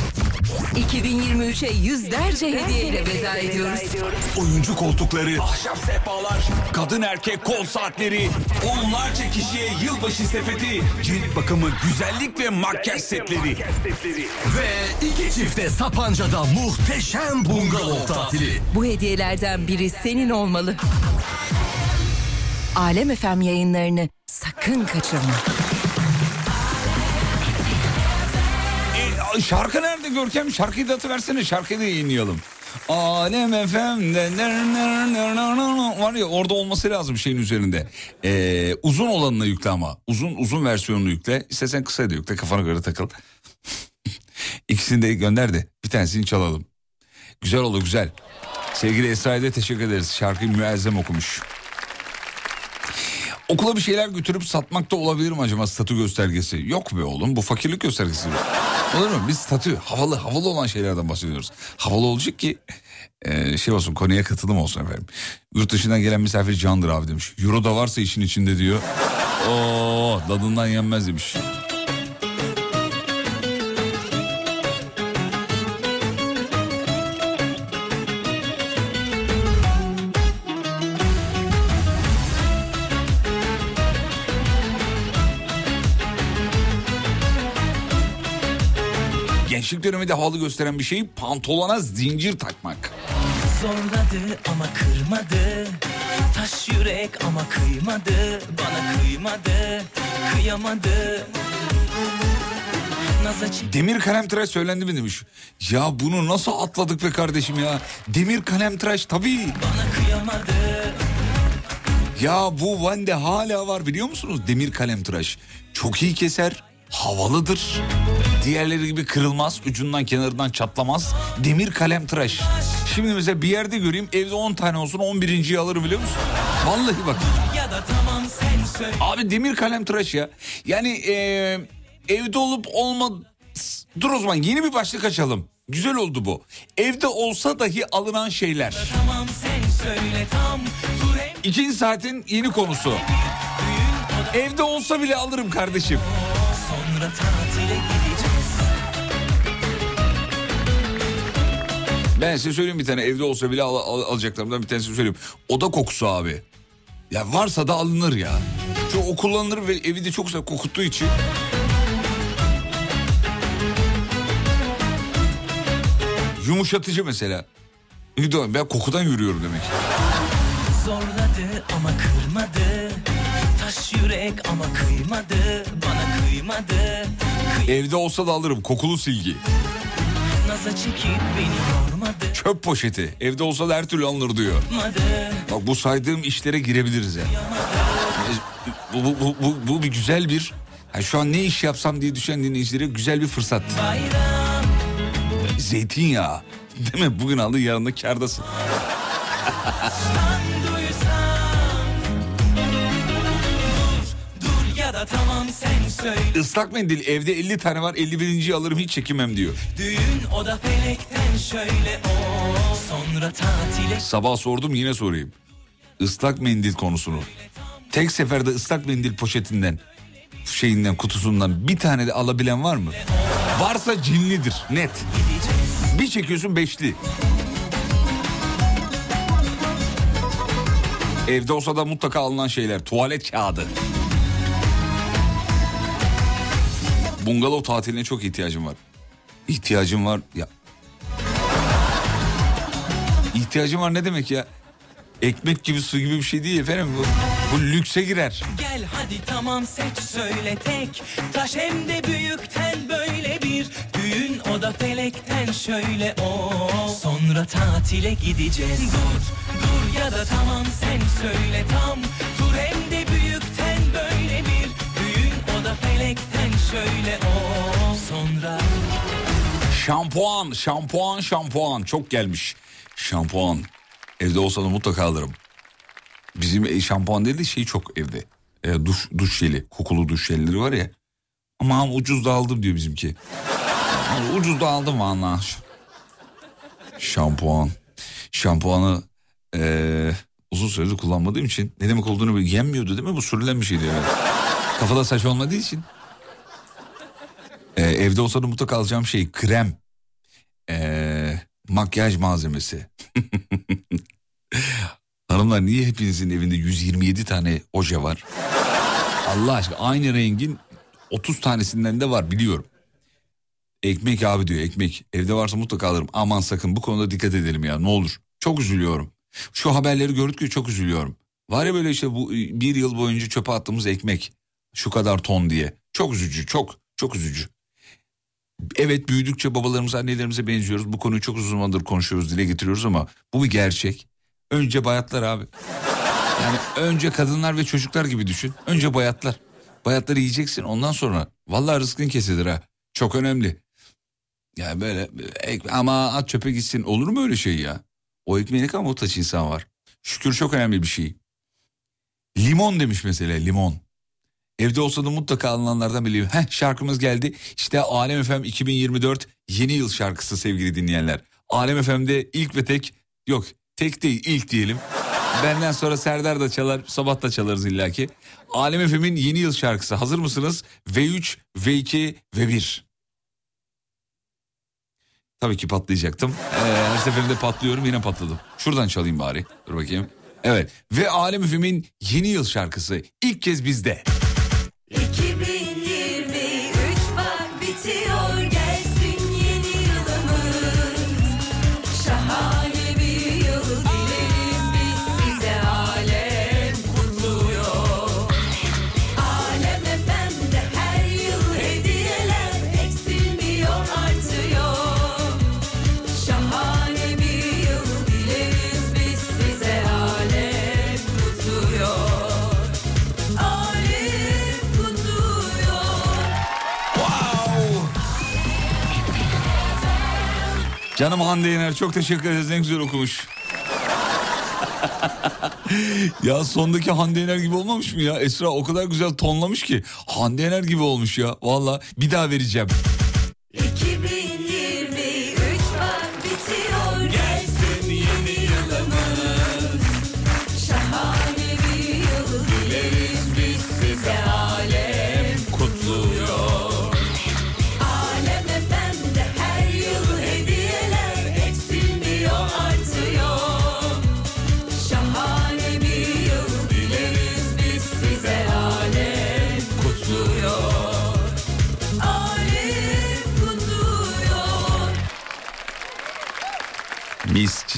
2023'e yüzlerce hediyeyle veda ediyoruz. Oyuncu koltukları, ahşap sehpalar, kadın erkek kol saatleri, onlarca kişiye yılbaşı sepeti, cilt bakımı, güzellik ve makyaj setleri. Ve iki çifte Sapanca'da muhteşem bungalov tatili. Bu hediyelerden biri senin olmalı. Alem FM yayınlarını sakın kaçırma. Şarkı nerede Görkem? Şarkıyı da atıversene şarkıyı da yayınlayalım. Alem FM'de var ya orada olması lazım şeyin üzerinde. Ee, uzun olanını yükle ama. Uzun uzun versiyonunu yükle. İstersen kısa da yükle kafana göre takıl. İkisini de gönder de bir tanesini çalalım. Güzel oldu güzel. Sevgili Esra'ya teşekkür ederiz. Şarkıyı müezzem okumuş. Okula bir şeyler götürüp satmakta olabilir mi acaba statü göstergesi? Yok be oğlum bu fakirlik göstergesi. Olur mu? Biz statü havalı havalı olan şeylerden bahsediyoruz. Havalı olacak ki e, şey olsun konuya katılım olsun efendim. Yurt dışından gelen misafir candır abi demiş. Euro da varsa işin içinde diyor. Oo dadından yenmez demiş. Gençlik döneminde havalı gösteren bir şey pantolona zincir takmak. Zorladı ama kırmadı Taş yürek ama kıymadı Bana kıymadı Kıyamadı Demir kalem tıraş söylendi mi demiş. Ya bunu nasıl atladık be kardeşim ya. Demir kalem tıraş tabii. Ya bu Van'de hala var biliyor musunuz demir kalem tıraş. Çok iyi keser, havalıdır. Diğerleri gibi kırılmaz, ucundan kenarından çatlamaz. Demir kalem tıraş. Şimdi mesela bir yerde göreyim evde 10 tane olsun 11.yi alırım biliyor musun? Vallahi bak. Abi demir kalem tıraş ya. Yani eee, evde olup olma... Dur o zaman yeni bir başlık açalım. Güzel oldu bu. Evde olsa dahi alınan şeyler. İkinci saatin yeni konusu. Evde olsa bile alırım kardeşim. sonra tatile gideceğiz Ben size söyleyeyim bir tane evde olsa bile al, al- alacaklarımdan bir tanesini söyleyeyim. Oda kokusu abi. Ya varsa da alınır ya. Çünkü o kullanılır ve evi de çok kokuttuğu için. Yumuşatıcı mesela. Ben kokudan yürüyorum demek. Zorladı ama kırmadı Taş yürek ama kıymadı Bana kıymadı Evde olsa da alırım kokulu silgi. Çöp poşeti. Evde olsa da her türlü alınır diyor. Bak bu saydığım işlere girebiliriz ya. Bu, bu, bu, bu, bu bir güzel bir... Yani şu an ne iş yapsam diye düşen dinleyicilere güzel bir fırsat. Zeytinyağı. Değil mi? Bugün aldın yarın da kârdasın. Islak mendil evde 50 tane var 51. alırım hiç çekinmem diyor. Düğün o da felekten şöyle o Sonra tatile Sabah sordum yine sorayım. Islak mendil konusunu. Tek seferde ıslak mendil poşetinden şeyinden kutusundan bir tane de alabilen var mı? Varsa cinlidir net. Bir çekiyorsun beşli. Evde olsa da mutlaka alınan şeyler. Tuvalet kağıdı. Bungalov tatiline çok ihtiyacım var. İhtiyacım var ya. İhtiyacım var ne demek ya? Ekmek gibi su gibi bir şey değil efendim. Bu, bu lükse girer. Gel hadi tamam seç söyle tek Taş hem de büyükten böyle bir Düğün o da felekten şöyle o Sonra tatile gideceğiz Dur dur ya da tamam sen söyle tam Tur hem de şöyle o Sonra Şampuan, şampuan, şampuan. Çok gelmiş. Şampuan. Evde olsa da mutlaka alırım. Bizim şampuan değil de şey çok evde. E, duş, duş jeli, kokulu duş jelleri var ya. Ama ucuz da aldım diyor bizimki. Ucuz da aldım valla. Şampuan. Şampuanı e, uzun süredir kullanmadığım için ne demek olduğunu yenmiyordu değil mi? Bu sürülen bir şeydi yani. Kafada saç olmadığı için. E, evde olsa da mutlaka alacağım şey krem. E, makyaj malzemesi. Hanımlar niye hepinizin evinde 127 tane oje var? Allah aşkına aynı rengin 30 tanesinden de var biliyorum. Ekmek abi diyor ekmek. Evde varsa mutlaka alırım. Aman sakın bu konuda dikkat edelim ya ne olur. Çok üzülüyorum. Şu haberleri gördükçe çok üzülüyorum. Var ya böyle işte bu bir yıl boyunca çöpe attığımız ekmek. Şu kadar ton diye. Çok üzücü çok çok üzücü. Evet büyüdükçe babalarımıza annelerimize benziyoruz. Bu konuyu çok uzun zamandır konuşuyoruz dile getiriyoruz ama bu bir gerçek. Önce bayatlar abi. Yani önce kadınlar ve çocuklar gibi düşün. Önce bayatlar. Bayatları yiyeceksin ondan sonra. Vallahi rızkın kesilir ha. Çok önemli. Yani böyle ama at çöpe gitsin olur mu öyle şey ya? O ekmeğe ne kadar muhtaç insan var. Şükür çok önemli bir şey. Limon demiş mesela limon. Evde olsa da mutlaka alınanlardan biri. Heh şarkımız geldi. İşte Alem FM 2024 yeni yıl şarkısı sevgili dinleyenler. Alem FM'de ilk ve tek yok tek değil ilk diyelim. Benden sonra Serdar da çalar sabah da çalarız illaki. Alem FM'in yeni yıl şarkısı hazır mısınız? V3, V2, V1. Tabii ki patlayacaktım. Ee, her seferinde patlıyorum yine patladım. Şuradan çalayım bari. Dur bakayım. Evet ve Alem FM'in yeni yıl şarkısı ilk kez bizde. Iki Canım Hande Yener çok teşekkür ederiz ne güzel okumuş. ya sondaki Hande Yener gibi olmamış mı ya? Esra o kadar güzel tonlamış ki. Hande Yener gibi olmuş ya. Valla bir daha vereceğim.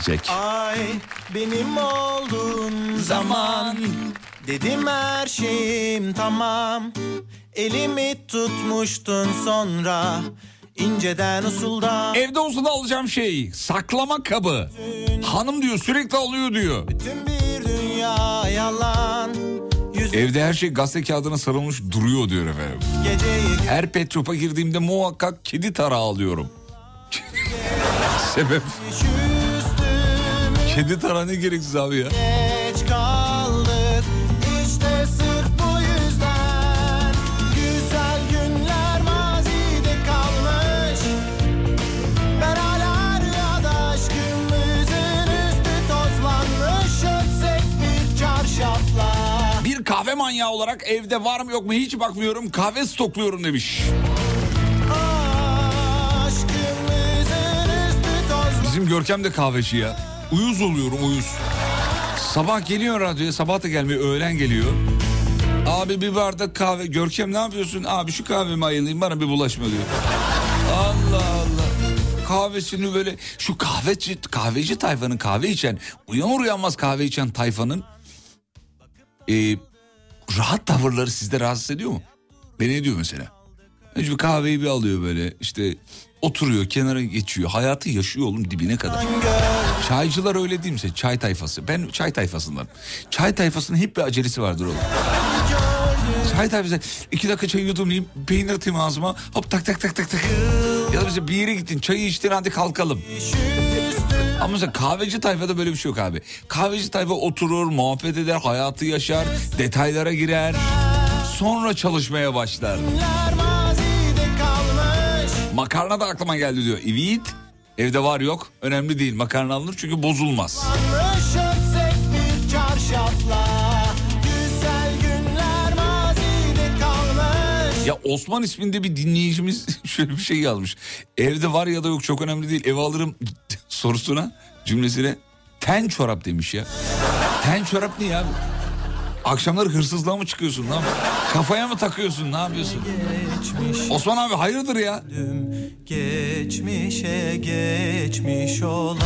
Çiçek. Ay benim oldun zaman Dedim her şeyim tamam Elimi tutmuştun sonra inceden usuldan Evde olsa da alacağım şey saklama kabı. Hanım diyor sürekli alıyor diyor. Tüm bir dünya yalan Evde her şey gazete kağıdına sarılmış duruyor diyor efendim. Geceyi Her pet shop'a girdiğimde muhakkak kedi tarağı alıyorum. Sebep? Kedi tarağı ne gereksiz abi ya. geç kaldık İşte sırf bu yüzden Güzel günler mazide kalmış Ben hala rüyada aşkımızın üstü tozlanmış Ötsek bir çarşafla Bir kahve manyağı olarak evde var mı yok mu hiç bakmıyorum kahve stokluyorum demiş. Bizim Görkem de kahveci ya. Uyuz oluyorum uyuz. Sabah geliyor radyoya sabah da gelmiyor öğlen geliyor. Abi bir bardak kahve. Görkem ne yapıyorsun? Abi şu kahvemi ayılayım bana bir bulaşma diyor. Allah Allah. Kahvesini böyle şu kahveci kahveci tayfanın kahve içen uyanır uyanmaz kahve içen tayfanın e, rahat tavırları sizde rahatsız ediyor mu? Beni ediyor mesela. Önce bir kahveyi bir alıyor böyle işte oturuyor kenara geçiyor hayatı yaşıyor oğlum dibine kadar. Çaycılar öyle değil mi? size? Çay tayfası. Ben çay tayfasından. Çay tayfasının hep bir acelesi vardır oğlum. Çay tayfası. iki dakika çay yudumlayayım, peynir atayım ağzıma. Hop tak tak tak tak tak. Ya da mesela bir yere gittin, çayı içtin hadi kalkalım. Ama mesela kahveci tayfada böyle bir şey yok abi. Kahveci tayfa oturur, muhabbet eder, hayatı yaşar, detaylara girer. Sonra çalışmaya başlar. Makarna da aklıma geldi diyor. Evet. Evde var yok. Önemli değil. Makarna alınır çünkü bozulmaz. Ya Osman isminde bir dinleyicimiz şöyle bir şey yazmış. Evde var ya da yok çok önemli değil. Eve alırım sorusuna cümlesine ten çorap demiş ya. Ten çorap ne ya? Akşamları hırsızlığa mı çıkıyorsun? Yapıyorsun? Kafaya mı takıyorsun? Ne yapıyorsun? Osman abi hayırdır ya? Geçmişe geçmiş olan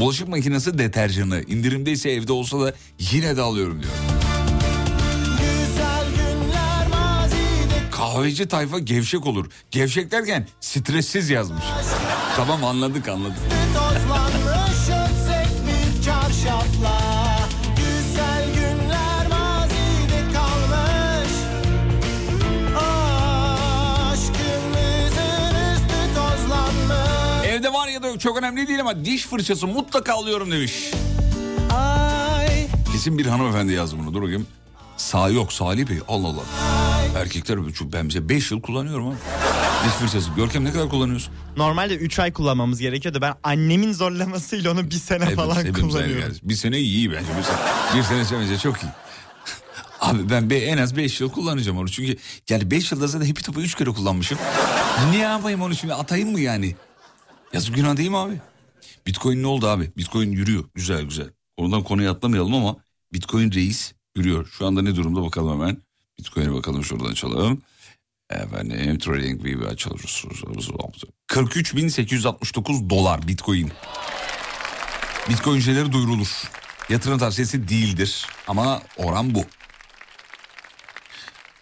Bulaşık makinesi deterjanı. indirimdeyse evde olsa da yine de alıyorum diyor. Kahveci tayfa gevşek olur. Gevşek derken stressiz yazmış. Tamam anladık anladık. Da çok önemli değil ama diş fırçası mutlaka alıyorum demiş. Ay Kesin bir hanımefendi yazdı bunu dur bakayım. Sağ yok Salih Bey Allah Allah. Erkekler ben bize 5 yıl kullanıyorum ha. Diş fırçası. Görkem ne kadar kullanıyorsun? Normalde 3 ay kullanmamız gerekiyordu. Ben annemin zorlamasıyla onu bir sene Hepimiz- falan kullanıyorum. Bir sene iyi bence. Bir sene, bir sene sevmece çok iyi. Abi ben be, en az 5 yıl kullanacağım onu. Çünkü yani 5 yılda zaten hepi topu 3 kere kullanmışım. ne yapayım onu şimdi atayım mı yani? Yazık günah değil mi abi? Bitcoin ne oldu abi? Bitcoin yürüyor. Güzel güzel. Oradan konuya atlamayalım ama Bitcoin reis yürüyor. Şu anda ne durumda bakalım hemen. Bitcoin'e bakalım şuradan açalım. Efendim trading bir açıyoruz. 43.869 dolar Bitcoin. Bitcoin'cileri duyurulur. Yatırım tavsiyesi değildir ama oran bu.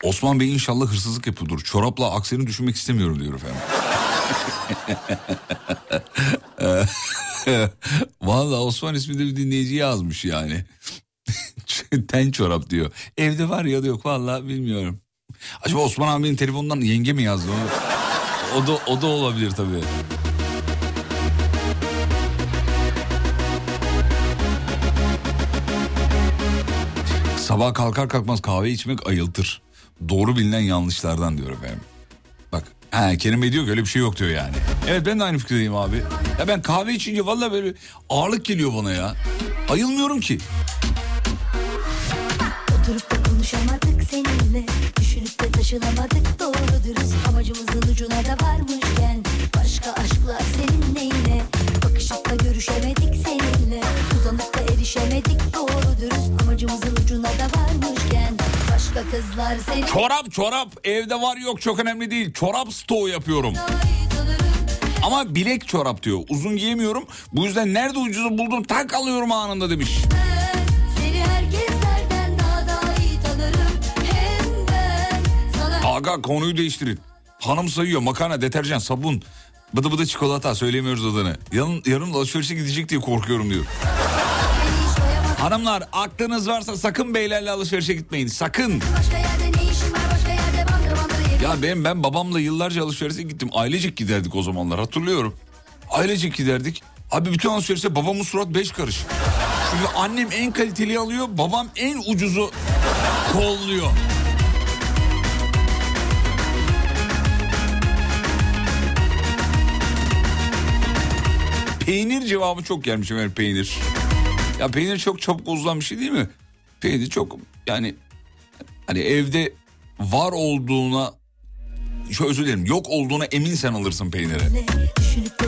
Osman Bey inşallah hırsızlık yapıyordur. Çorapla aksini düşünmek istemiyorum diyor efendim. Valla Osman isminde bir dinleyici yazmış yani. Ten çorap diyor. Evde var ya da yok valla bilmiyorum. Acaba Osman abinin telefonundan yenge mi yazdı? O, o da o da olabilir tabii. Sabah kalkar kalkmaz kahve içmek ayıltır. Doğru bilinen yanlışlardan diyor efendim. Ha, Kerim Bey diyor ki öyle bir şey yok diyor yani. Evet ben de aynı fikirdeyim abi. Ya ben kahve içince valla böyle ağırlık geliyor bana ya. Ayılmıyorum ki. Oturup da konuşamadık seninle Düşünüp de taşınamadık doğru dürüst Amacımızın ucuna da varmışken Başka aşklar senin neyine Bakışıp da görüşemedik seninle Uzanıp da erişemedik doğru dürüst Amacımızın ucuna da varmışken Başka kızlar senin Çorap çorap evde var yok çok önemli değil. Çorap stoğu yapıyorum. Ama bilek çorap diyor. Uzun giyemiyorum. Bu yüzden nerede ucuzu buldum tak alıyorum anında demiş. Seni Aga konuyu değiştirin. Hanım sayıyor makarna, deterjan, sabun, bıdı bıdı çikolata söyleyemiyoruz adını. Yarın, yarın alışverişe gidecek diye korkuyorum diyor. Hanımlar aklınız varsa sakın beylerle alışverişe gitmeyin. Sakın. Ya ben ben babamla yıllarca alışverişe gittim. Ailecek giderdik o zamanlar hatırlıyorum. Ailecek giderdik. Abi bütün alışverişte babamın surat beş karış. Çünkü annem en kaliteli alıyor, babam en ucuzu kolluyor. Peynir cevabı çok gelmiş Ömer peynir. Ya peynir çok çabuk bozulan bir şey değil mi? Peynir çok yani hani evde var olduğuna şu özür dilerim yok olduğuna emin sen alırsın peyniri.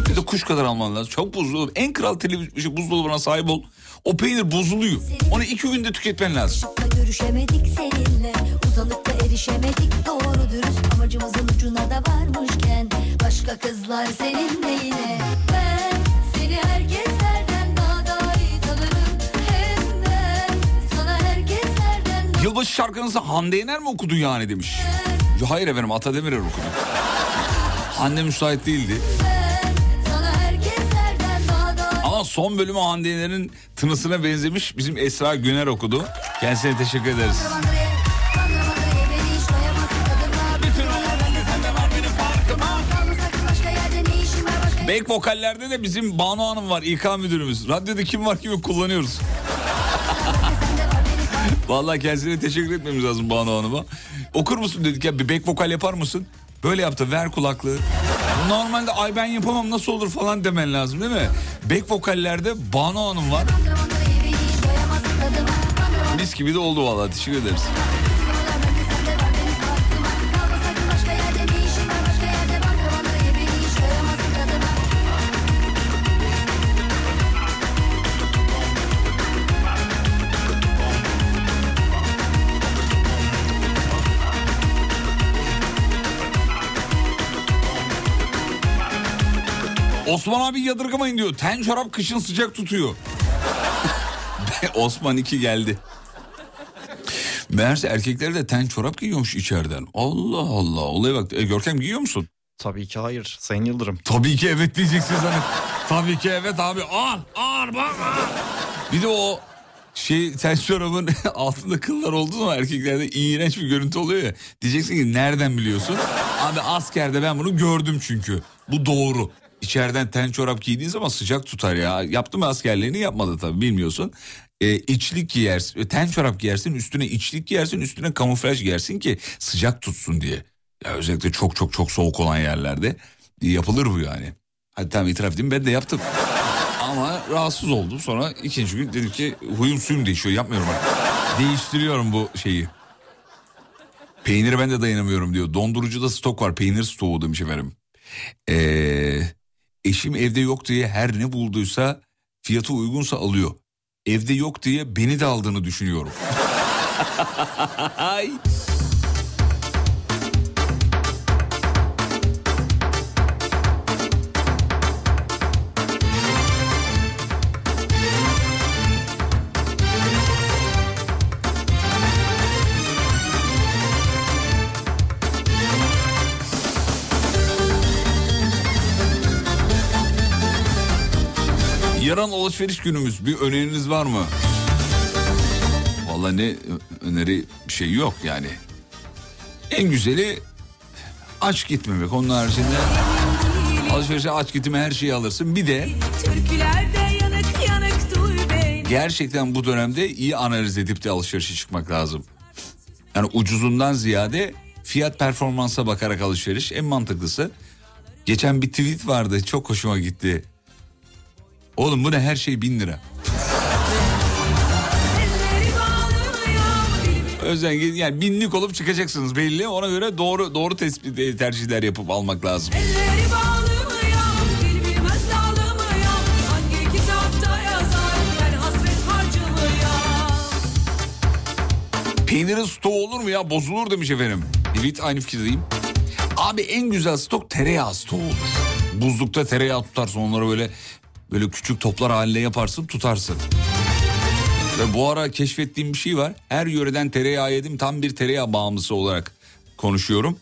Bir de kuş kadar alman lazım. Çok bozuluyor. En kral televizyon buzdolabına sahip ol. O peynir bozuluyor. Onu iki günde tüketmen lazım. Görüşemedik seninle Uzanıp erişemedik doğru dürüst Amacımızın ucuna da varmışken Başka kızlar seninle yine Yılbaşı şarkınızı Hande Yener mi okudu yani demiş. Yo, Hayır efendim Ata Demirer okudu. Anne müsait değildi. Ama son bölümü Hande Yener'in tınısına benzemiş. Bizim Esra Güner okudu. Kendisine teşekkür ederiz. Back vokallerde de bizim Banu Hanım var İK müdürümüz. Radyoda kim var kimi kullanıyoruz. Vallahi kendisine teşekkür etmemiz lazım Banu Hanım'a. Okur musun dedik ya bir back vokal yapar mısın? Böyle yaptı ver kulaklığı. Normalde ay ben yapamam nasıl olur falan demen lazım değil mi? Back vokallerde Banu Hanım var. Mis gibi de oldu vallahi teşekkür ederiz. Osman abi yadırgamayın diyor. Ten çorap kışın sıcak tutuyor. Osman 2 geldi. Meğerse erkekler de ten çorap giyiyormuş içeriden. Allah Allah. Olaya bak. E, Görkem giyiyor musun? Tabii ki hayır Sayın Yıldırım. Tabii ki evet diyeceksiniz hani. Tabii ki evet abi. Al al bak al. Bir de o şey ten çorabın altında kıllar olduğu zaman erkeklerde iğrenç bir görüntü oluyor ya. Diyeceksin ki nereden biliyorsun? Abi askerde ben bunu gördüm çünkü. Bu doğru. İçeriden ten çorap giydiğin zaman sıcak tutar ya. Yaptı mı askerliğini yapmadı tabii bilmiyorsun. Ee, içlik giyersin, ten çorap giyersin, üstüne içlik giyersin, üstüne kamuflaj giyersin ki sıcak tutsun diye. Ya özellikle çok çok çok soğuk olan yerlerde yapılır bu yani. Hadi tamam itiraf edeyim ben de yaptım. Ama rahatsız oldum. Sonra ikinci gün dedim ki huyum suyum değişiyor. Yapmıyorum artık. Değiştiriyorum bu şeyi. Peynire ben de dayanamıyorum diyor. Dondurucuda stok var. Peynir stoğu demiş efendim. Ee, eşim evde yok diye her ne bulduysa fiyatı uygunsa alıyor. Evde yok diye beni de aldığını düşünüyorum. Yarın alışveriş günümüz. Bir öneriniz var mı? Vallahi ne öneri bir şey yok yani. En güzeli aç gitmemek. Onun haricinde alışverişe aç gitme her şeyi alırsın. Bir de yanık yanık gerçekten bu dönemde iyi analiz edip de alışverişe çıkmak lazım. Yani ucuzundan ziyade fiyat performansa bakarak alışveriş en mantıklısı. Geçen bir tweet vardı çok hoşuma gitti. Oğlum bu ne her şey bin lira. Özen yani binlik olup çıkacaksınız belli ona göre doğru doğru tespit e, tercihler yapıp almak lazım. Peynirin stoğu olur mu ya bozulur demiş efendim. Evet aynı fikirdeyim. Abi en güzel stok tereyağı stoğu olur. Buzlukta tereyağı tutarsın onları böyle böyle küçük toplar haline yaparsın tutarsın. Ve bu ara keşfettiğim bir şey var. Her yöreden tereyağı yedim tam bir tereyağı bağımlısı olarak konuşuyorum.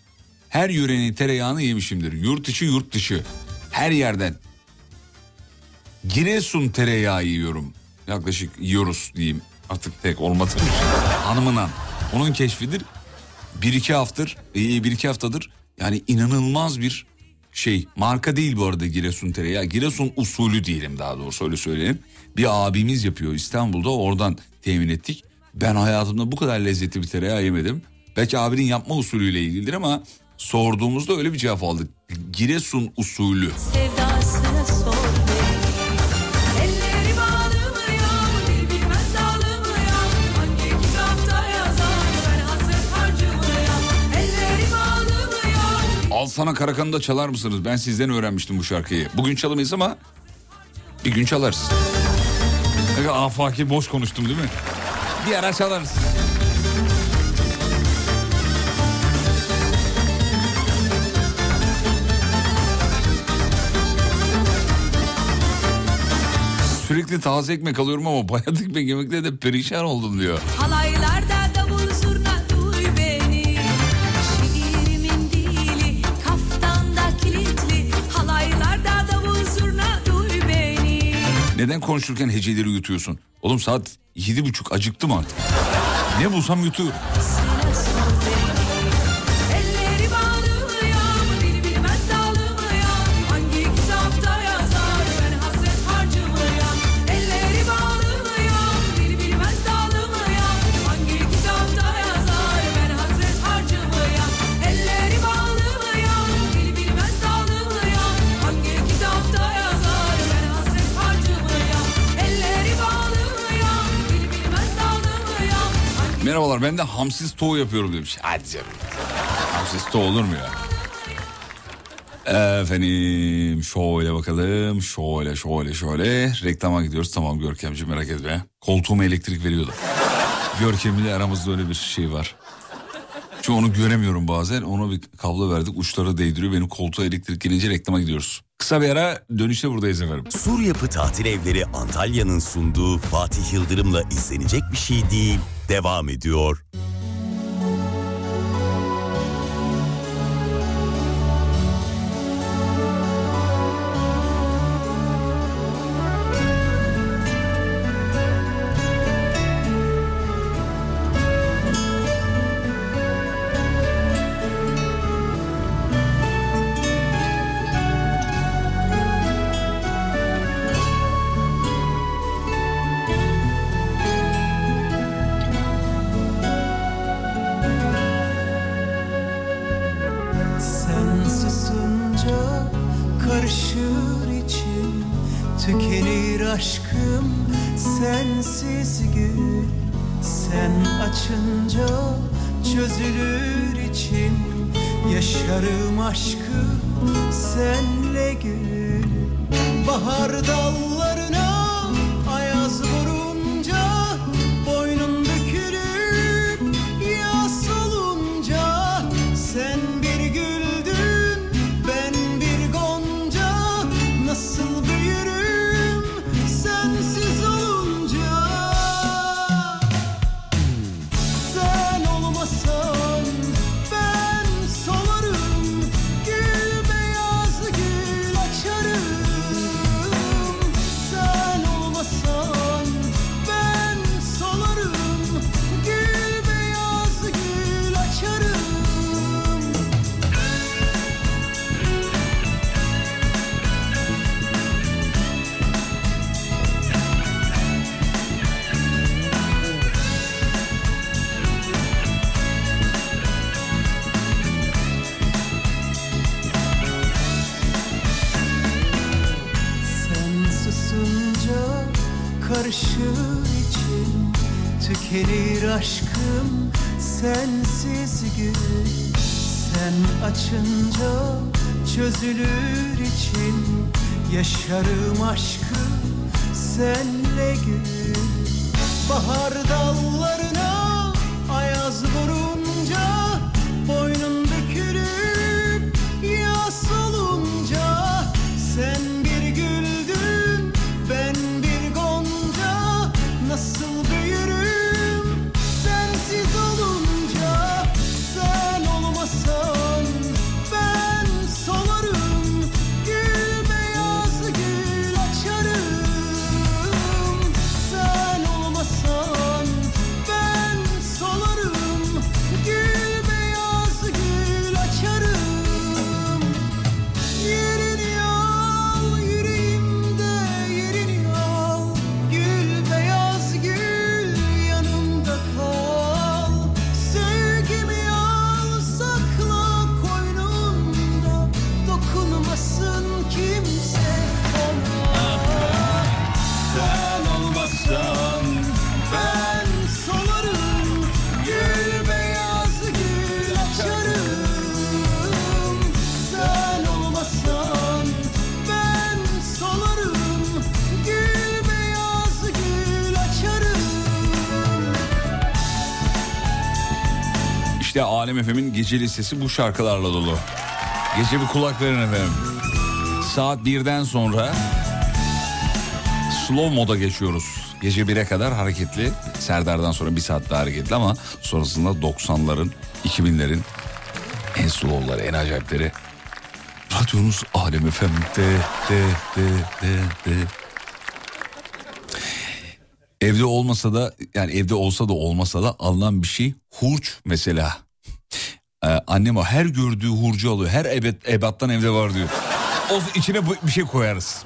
Her yörenin tereyağını yemişimdir. Yurt içi yurt dışı. Her yerden. Giresun tereyağı yiyorum. Yaklaşık yiyoruz diyeyim. Artık tek olmadı. Hanımından. Onun keşfidir. Bir iki haftadır, e, bir iki haftadır yani inanılmaz bir şey. Marka değil bu arada Giresun tereyağı. Giresun usulü diyelim daha doğrusu öyle söyleyelim. Bir abimiz yapıyor İstanbul'da oradan temin ettik. Ben hayatımda bu kadar lezzetli bir tereyağı yemedim. Belki abinin yapma usulüyle ilgilidir ama sorduğumuzda öyle bir cevap aldık. Giresun usulü. Sevdasına bağlımıyor Al sana Karakan'ı da çalar mısınız? Ben sizden öğrenmiştim bu şarkıyı. Bugün çalamayız ama bir gün çalarız. Afaki boş konuştum değil mi? Bir ara çalarız. Sürekli taze ekmek alıyorum ama bayat ekmek yemekle de perişan oldum diyor. Halaylarda Neden konuşurken heceleri yutuyorsun? Oğlum saat yedi buçuk acıktım artık. Ne bulsam yutuyorum. Merhabalar ben de hamsiz toğu yapıyorum demiş. Hadi canım. Hamsiz toğu olur mu ya? Efendim şöyle bakalım şöyle şöyle şöyle reklama gidiyoruz tamam Görkemciğim merak etme koltuğuma elektrik veriyordu. Görkem'le aramızda öyle bir şey var. Çünkü onu göremiyorum bazen ona bir kablo verdik uçları değdiriyor benim koltuğa elektrik gelince reklama gidiyoruz. Kısa bir ara dönüşte buradayız efendim. Sur Yapı Tatil Evleri Antalya'nın sunduğu Fatih Yıldırım'la izlenecek bir şey değil. Devam ediyor. Açınca çözülür içim Yaşarım aşkı senle Efem'in gece listesi bu şarkılarla dolu. Gece bir kulak verin efendim. Saat birden sonra slow moda geçiyoruz. Gece 1'e kadar hareketli. Serdar'dan sonra bir saat daha hareketli ama sonrasında 90'ların, 2000'lerin en slow'ları, en acayipleri. Radyonuz Alem FM'de de de de de. Evde olmasa da yani evde olsa da olmasa da alınan bir şey hurç mesela. Ee, annem o her gördüğü hurcu alıyor. Her ebed, ebattan evde var diyor. O içine bir şey koyarız.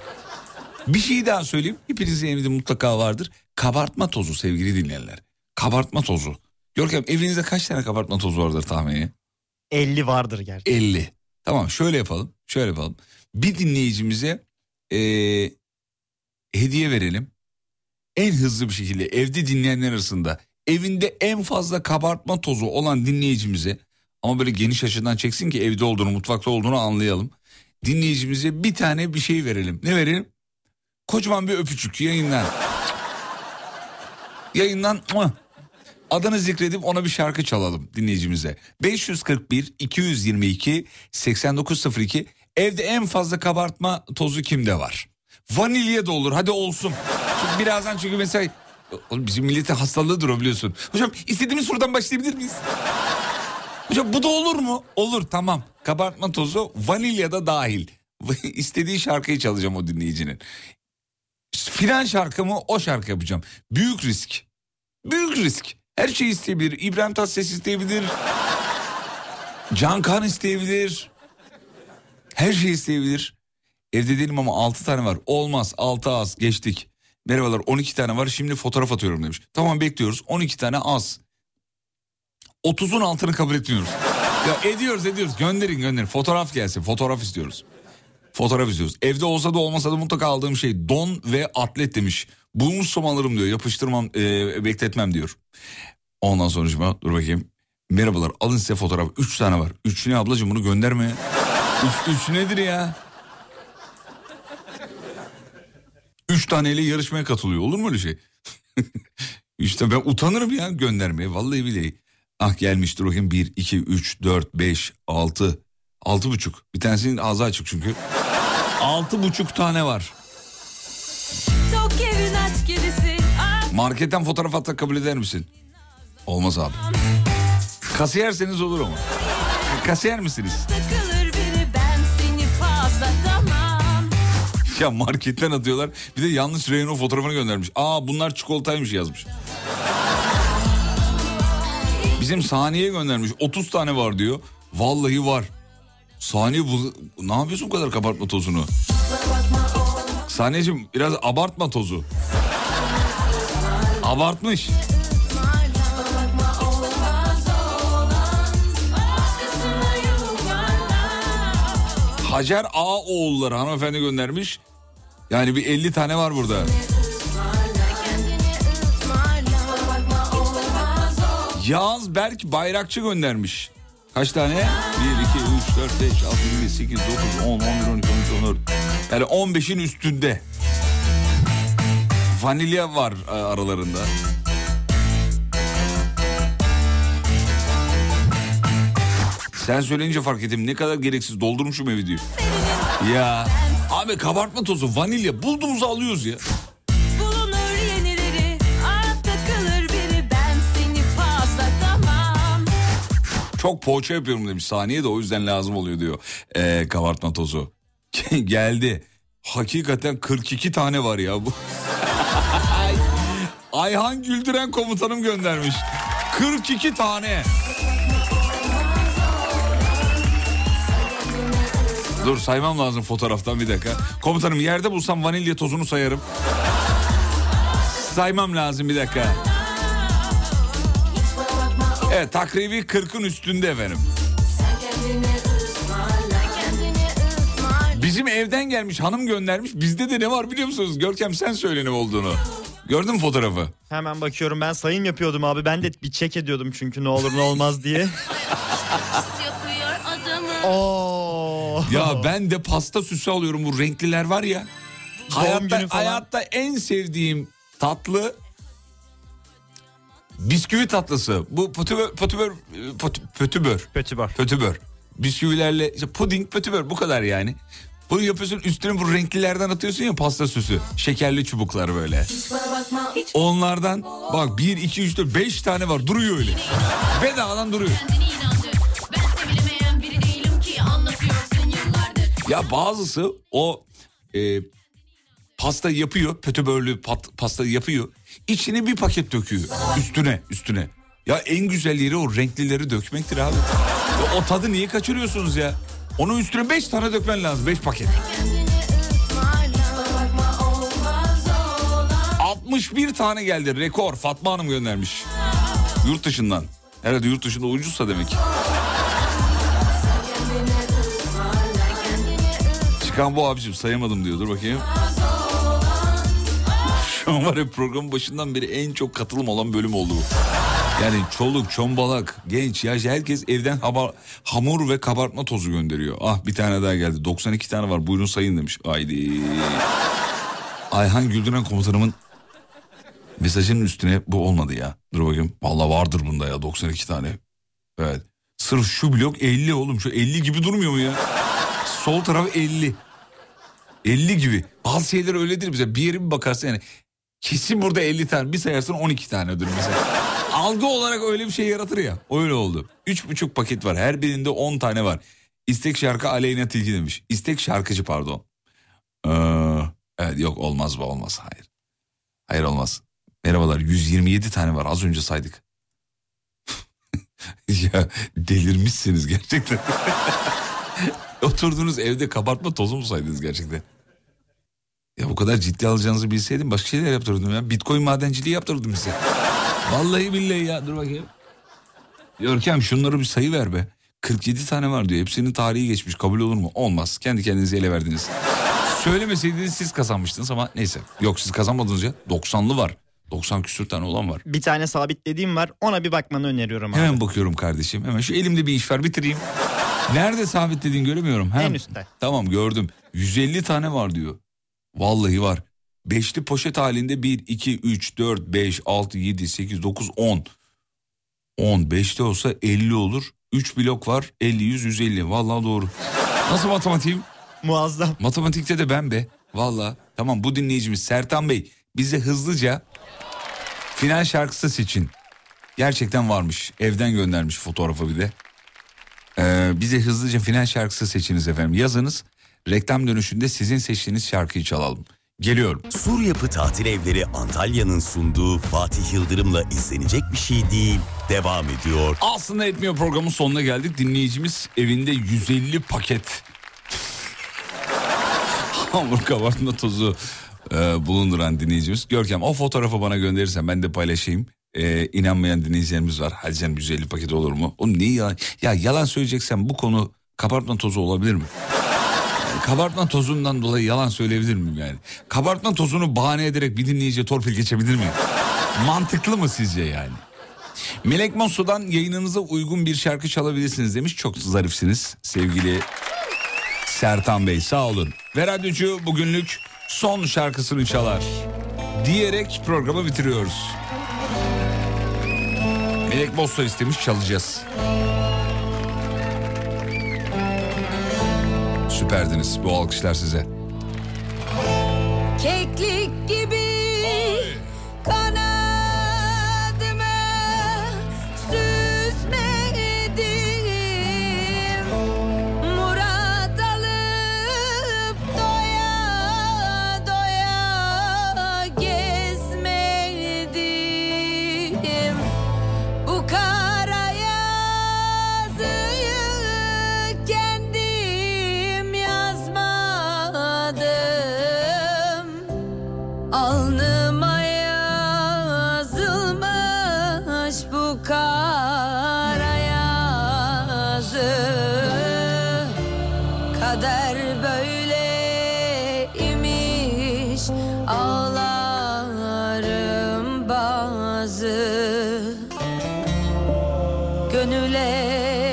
Bir şey daha söyleyeyim. Hepinizin evinde mutlaka vardır. Kabartma tozu sevgili dinleyenler. Kabartma tozu. Görkem evinizde kaç tane kabartma tozu vardır tahmini? 50 vardır gerçi. 50. Tamam şöyle yapalım. Şöyle yapalım. Bir dinleyicimize eee, hediye verelim. En hızlı bir şekilde evde dinleyenler arasında evinde en fazla kabartma tozu olan dinleyicimize ama böyle geniş açıdan çeksin ki evde olduğunu mutfakta olduğunu anlayalım. Dinleyicimize bir tane bir şey verelim. Ne verelim? Kocaman bir öpücük yayından. yayından adını zikredip ona bir şarkı çalalım dinleyicimize. 541 222 8902 evde en fazla kabartma tozu kimde var? Vanilya da olur hadi olsun. Çünkü birazdan çünkü mesela Oğlum bizim milletin hastalığıdır o biliyorsun. Hocam istediğimiz sorudan başlayabilir miyiz? Hocam bu da olur mu? Olur tamam. Kabartma tozu vanilya da dahil. İstediği şarkıyı çalacağım o dinleyicinin. Filan şarkımı o şarkı yapacağım. Büyük risk. Büyük risk. Her şey isteyebilir. İbrahim Tatlıses isteyebilir. Can Kan isteyebilir. Her şey isteyebilir. Evde değilim ama 6 tane var. Olmaz 6 az geçtik. Merhabalar 12 tane var şimdi fotoğraf atıyorum demiş. Tamam bekliyoruz 12 tane az. 30'un altını kabul etmiyoruz. Ya ediyoruz ediyoruz gönderin gönderin fotoğraf gelsin fotoğraf istiyoruz. Fotoğraf istiyoruz. Evde olsa da olmasa da mutlaka aldığım şey don ve atlet demiş. Bulmuşsam alırım diyor yapıştırmam e, bekletmem diyor. Ondan sonra dur bakayım. Merhabalar alın size fotoğraf. Üç tane var. Üç ne ablacığım bunu gönderme. Üç, üç nedir ya? Üç taneyle yarışmaya katılıyor. Olur mu öyle şey? işte ben utanırım ya göndermeye. Vallahi billahi. Ah gelmiştir bakayım. Bir, iki, üç, dört, beş, altı. Altı buçuk. Bir tanesinin ağzı açık çünkü. Altı buçuk tane var. Ah, Marketten fotoğraf atmak kabul eder misin? Olmaz abi. Kasiyerseniz olur ama. Kasiyer misiniz? Ya marketten atıyorlar. Bir de yanlış reyon fotoğrafını göndermiş. Aa bunlar çikolataymış yazmış. Bizim saniye göndermiş. 30 tane var diyor. Vallahi var. Saniye bu... Ne yapıyorsun bu kadar kabartma tozunu? Saniyeciğim biraz abartma tozu. Abartmış. Hacer Ağoğulları hanımefendi göndermiş. Yani bir 50 tane var burada. Yağız Berk Bayrakçı göndermiş. Kaç tane? 1, 2, 3, 4, 5, 6, 7, 8, 9, 10, 11, 12, 13, 14. Yani 15'in üstünde. Vanilya var e, aralarında. Sen söyleyince fark ettim ne kadar gereksiz doldurmuşum evi diyor. Ya abi kabartma tozu vanilya bulduğumuzu alıyoruz ya. Çok poğaça yapıyorum demiş saniye de o yüzden lazım oluyor diyor. Ee, kabartma tozu. Geldi. Hakikaten 42 tane var ya bu. Ayhan Güldüren komutanım göndermiş. 42 tane. Dur saymam lazım fotoğraftan bir dakika. Komutanım yerde bulsam vanilya tozunu sayarım. Saymam lazım bir dakika. Evet takribi 40'ın üstünde efendim. Bizim evden gelmiş hanım göndermiş. Bizde de ne var biliyor musunuz? Görkem sen söyle ne olduğunu. Gördün mü fotoğrafı? Hemen bakıyorum ben sayım yapıyordum abi. Ben de bir çek ediyordum çünkü ne olur ne olmaz diye. Oo. Ya ben de pasta süsü alıyorum bu renkliler var ya. Doğum Hayatta, hayatta en sevdiğim tatlı Bisküvi tatlısı. Bu pötübör, pötübör, pötü- pötübör. Pötübör. Pötübör. Bisküvilerle işte puding, pötübör bu kadar yani. Bunu yapıyorsun üstüne bu renklilerden atıyorsun ya pasta süsü. Şekerli çubuklar böyle. Bakma Onlardan bak 1, 2, 3, 4, 5 tane var duruyor öyle. Bedavadan duruyor. Ya bazısı o e, pasta yapıyor, pötübörlü pat, pasta yapıyor. İçine bir paket döküyor. Üstüne, üstüne. Ya en güzel yeri o renklileri dökmektir abi. Ya o tadı niye kaçırıyorsunuz ya? Onun üstüne 5 tane dökmen lazım. 5 paket. 61 tane geldi rekor. Fatma Hanım göndermiş. Yurt dışından. Herhalde yurt dışında ucuzsa demek. Çıkan bu abicim sayamadım diyor. Dur bakayım. An var ya programın başından beri en çok katılım olan bölüm oldu bu. Yani çoluk, çombalak, genç, yaş herkes evden haba- hamur ve kabartma tozu gönderiyor. Ah bir tane daha geldi. 92 tane var buyurun sayın demiş. Haydi. Ayhan Güldüren komutanımın mesajının üstüne bu olmadı ya. Dur bakayım. Vallahi vardır bunda ya 92 tane. Evet. Sırf şu blok 50 oğlum. Şu 50 gibi durmuyor mu ya? Sol taraf 50. 50 gibi. Bazı şeyler öyledir bize. Bir yere bir bakarsın yani. Kesin burada 50 tane. Bir sayarsın 12 tanedir mesela. Algı olarak öyle bir şey yaratır ya. Öyle oldu. 3,5 paket var. Her birinde 10 tane var. İstek şarkı Aleyna Tilki demiş. İstek şarkıcı pardon. Ee, evet yok olmaz bu olmaz. Hayır. Hayır olmaz. Merhabalar 127 tane var az önce saydık. ya delirmişsiniz gerçekten. Oturduğunuz evde kabartma tozu mu saydınız gerçekten? Ya bu kadar ciddi alacağınızı bilseydim başka şeyler yaptırırdım ya. Bitcoin madenciliği yaptırırdım size. Vallahi billahi ya dur bakayım. Görkem şunları bir sayı ver be. 47 tane var diyor. Hepsinin tarihi geçmiş. Kabul olur mu? Olmaz. Kendi kendinize ele verdiniz. Söylemeseydiniz siz kazanmıştınız ama neyse. Yok siz kazanmadınız ya. 90'lı var. 90 küsür tane olan var. Bir tane sabitlediğim var. Ona bir bakmanı öneriyorum abi. Hemen bakıyorum kardeşim. Hemen şu elimde bir iş var bitireyim. Nerede sabitlediğin göremiyorum. Ha? En üstte. Tamam gördüm. 150 tane var diyor. Vallahi var. Beşli poşet halinde 1, 2, 3, 4, 5, 6, 7, 8, 9, 10. 10. Beşli olsa 50 olur. 3 blok var. 50, 100, 150. Vallahi doğru. Nasıl matematiğim? Muazzam. Matematikte de ben be. Vallahi. Tamam bu dinleyicimiz Sertan Bey bize hızlıca final şarkısı seçin. Gerçekten varmış. Evden göndermiş fotoğrafı bir de. Ee, bize hızlıca final şarkısı seçiniz efendim. Yazınız. Reklam dönüşünde sizin seçtiğiniz şarkıyı çalalım. Geliyorum. Sur Yapı Tatil Evleri Antalya'nın sunduğu Fatih Yıldırım'la izlenecek bir şey değil. Devam ediyor. Aslında etmiyor programın sonuna geldik. Dinleyicimiz evinde 150 paket hamur kabartma tozu e, bulunduran dinleyicimiz. Görkem o fotoğrafı bana gönderirsen ben de paylaşayım. E, inanmayan dinleyicilerimiz var. Hadi canım 150 paket olur mu? Oğlum niye ya? Ya yalan söyleyeceksen bu konu kabartma tozu olabilir mi? Kabartma tozundan dolayı yalan söyleyebilir miyim yani? Kabartma tozunu bahane ederek bir dinleyiciye torpil geçebilir miyim? Mantıklı mı sizce yani? Melek Mosso'dan yayınınıza uygun bir şarkı çalabilirsiniz demiş. Çok zarifsiniz sevgili Sertan Bey sağ olun. Ve radyocu bugünlük son şarkısını çalar. Diyerek programı bitiriyoruz. Melek Mosso istemiş çalacağız. Süperdiniz bu alkışlar size. Keklik gibi Gönüle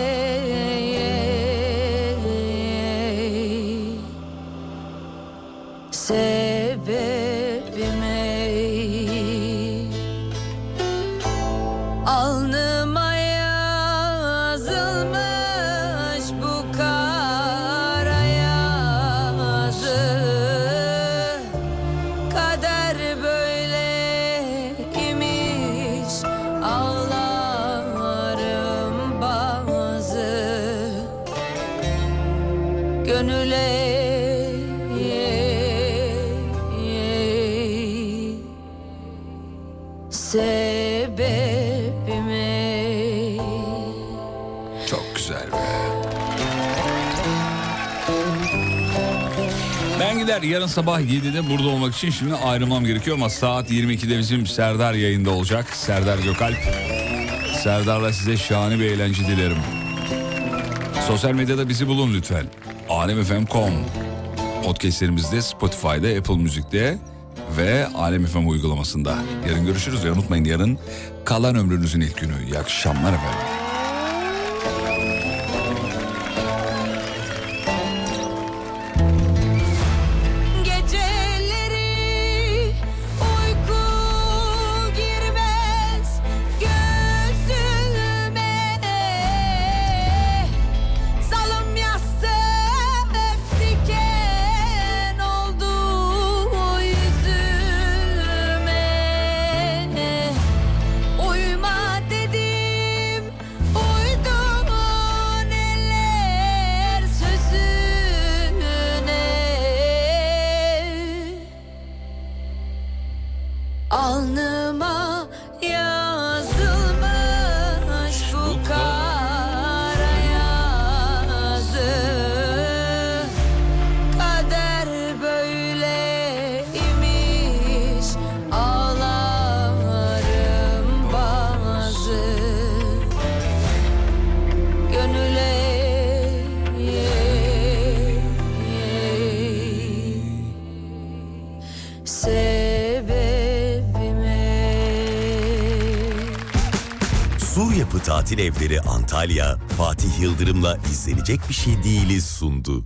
Gider yarın sabah 7'de burada olmak için şimdi ayrılmam gerekiyor ama saat 22'de bizim Serdar yayında olacak. Serdar Gökalp. Serdar'la size şahane bir eğlence dilerim. Sosyal medyada bizi bulun lütfen. alemfm.com Podcastlerimizde Spotify'da, Apple Müzik'te ve Alem FM uygulamasında. Yarın görüşürüz ve unutmayın yarın kalan ömrünüzün ilk günü. İyi akşamlar efendim. Antalya, Fatih Yıldırım'la izlenecek bir şey değiliz sundu.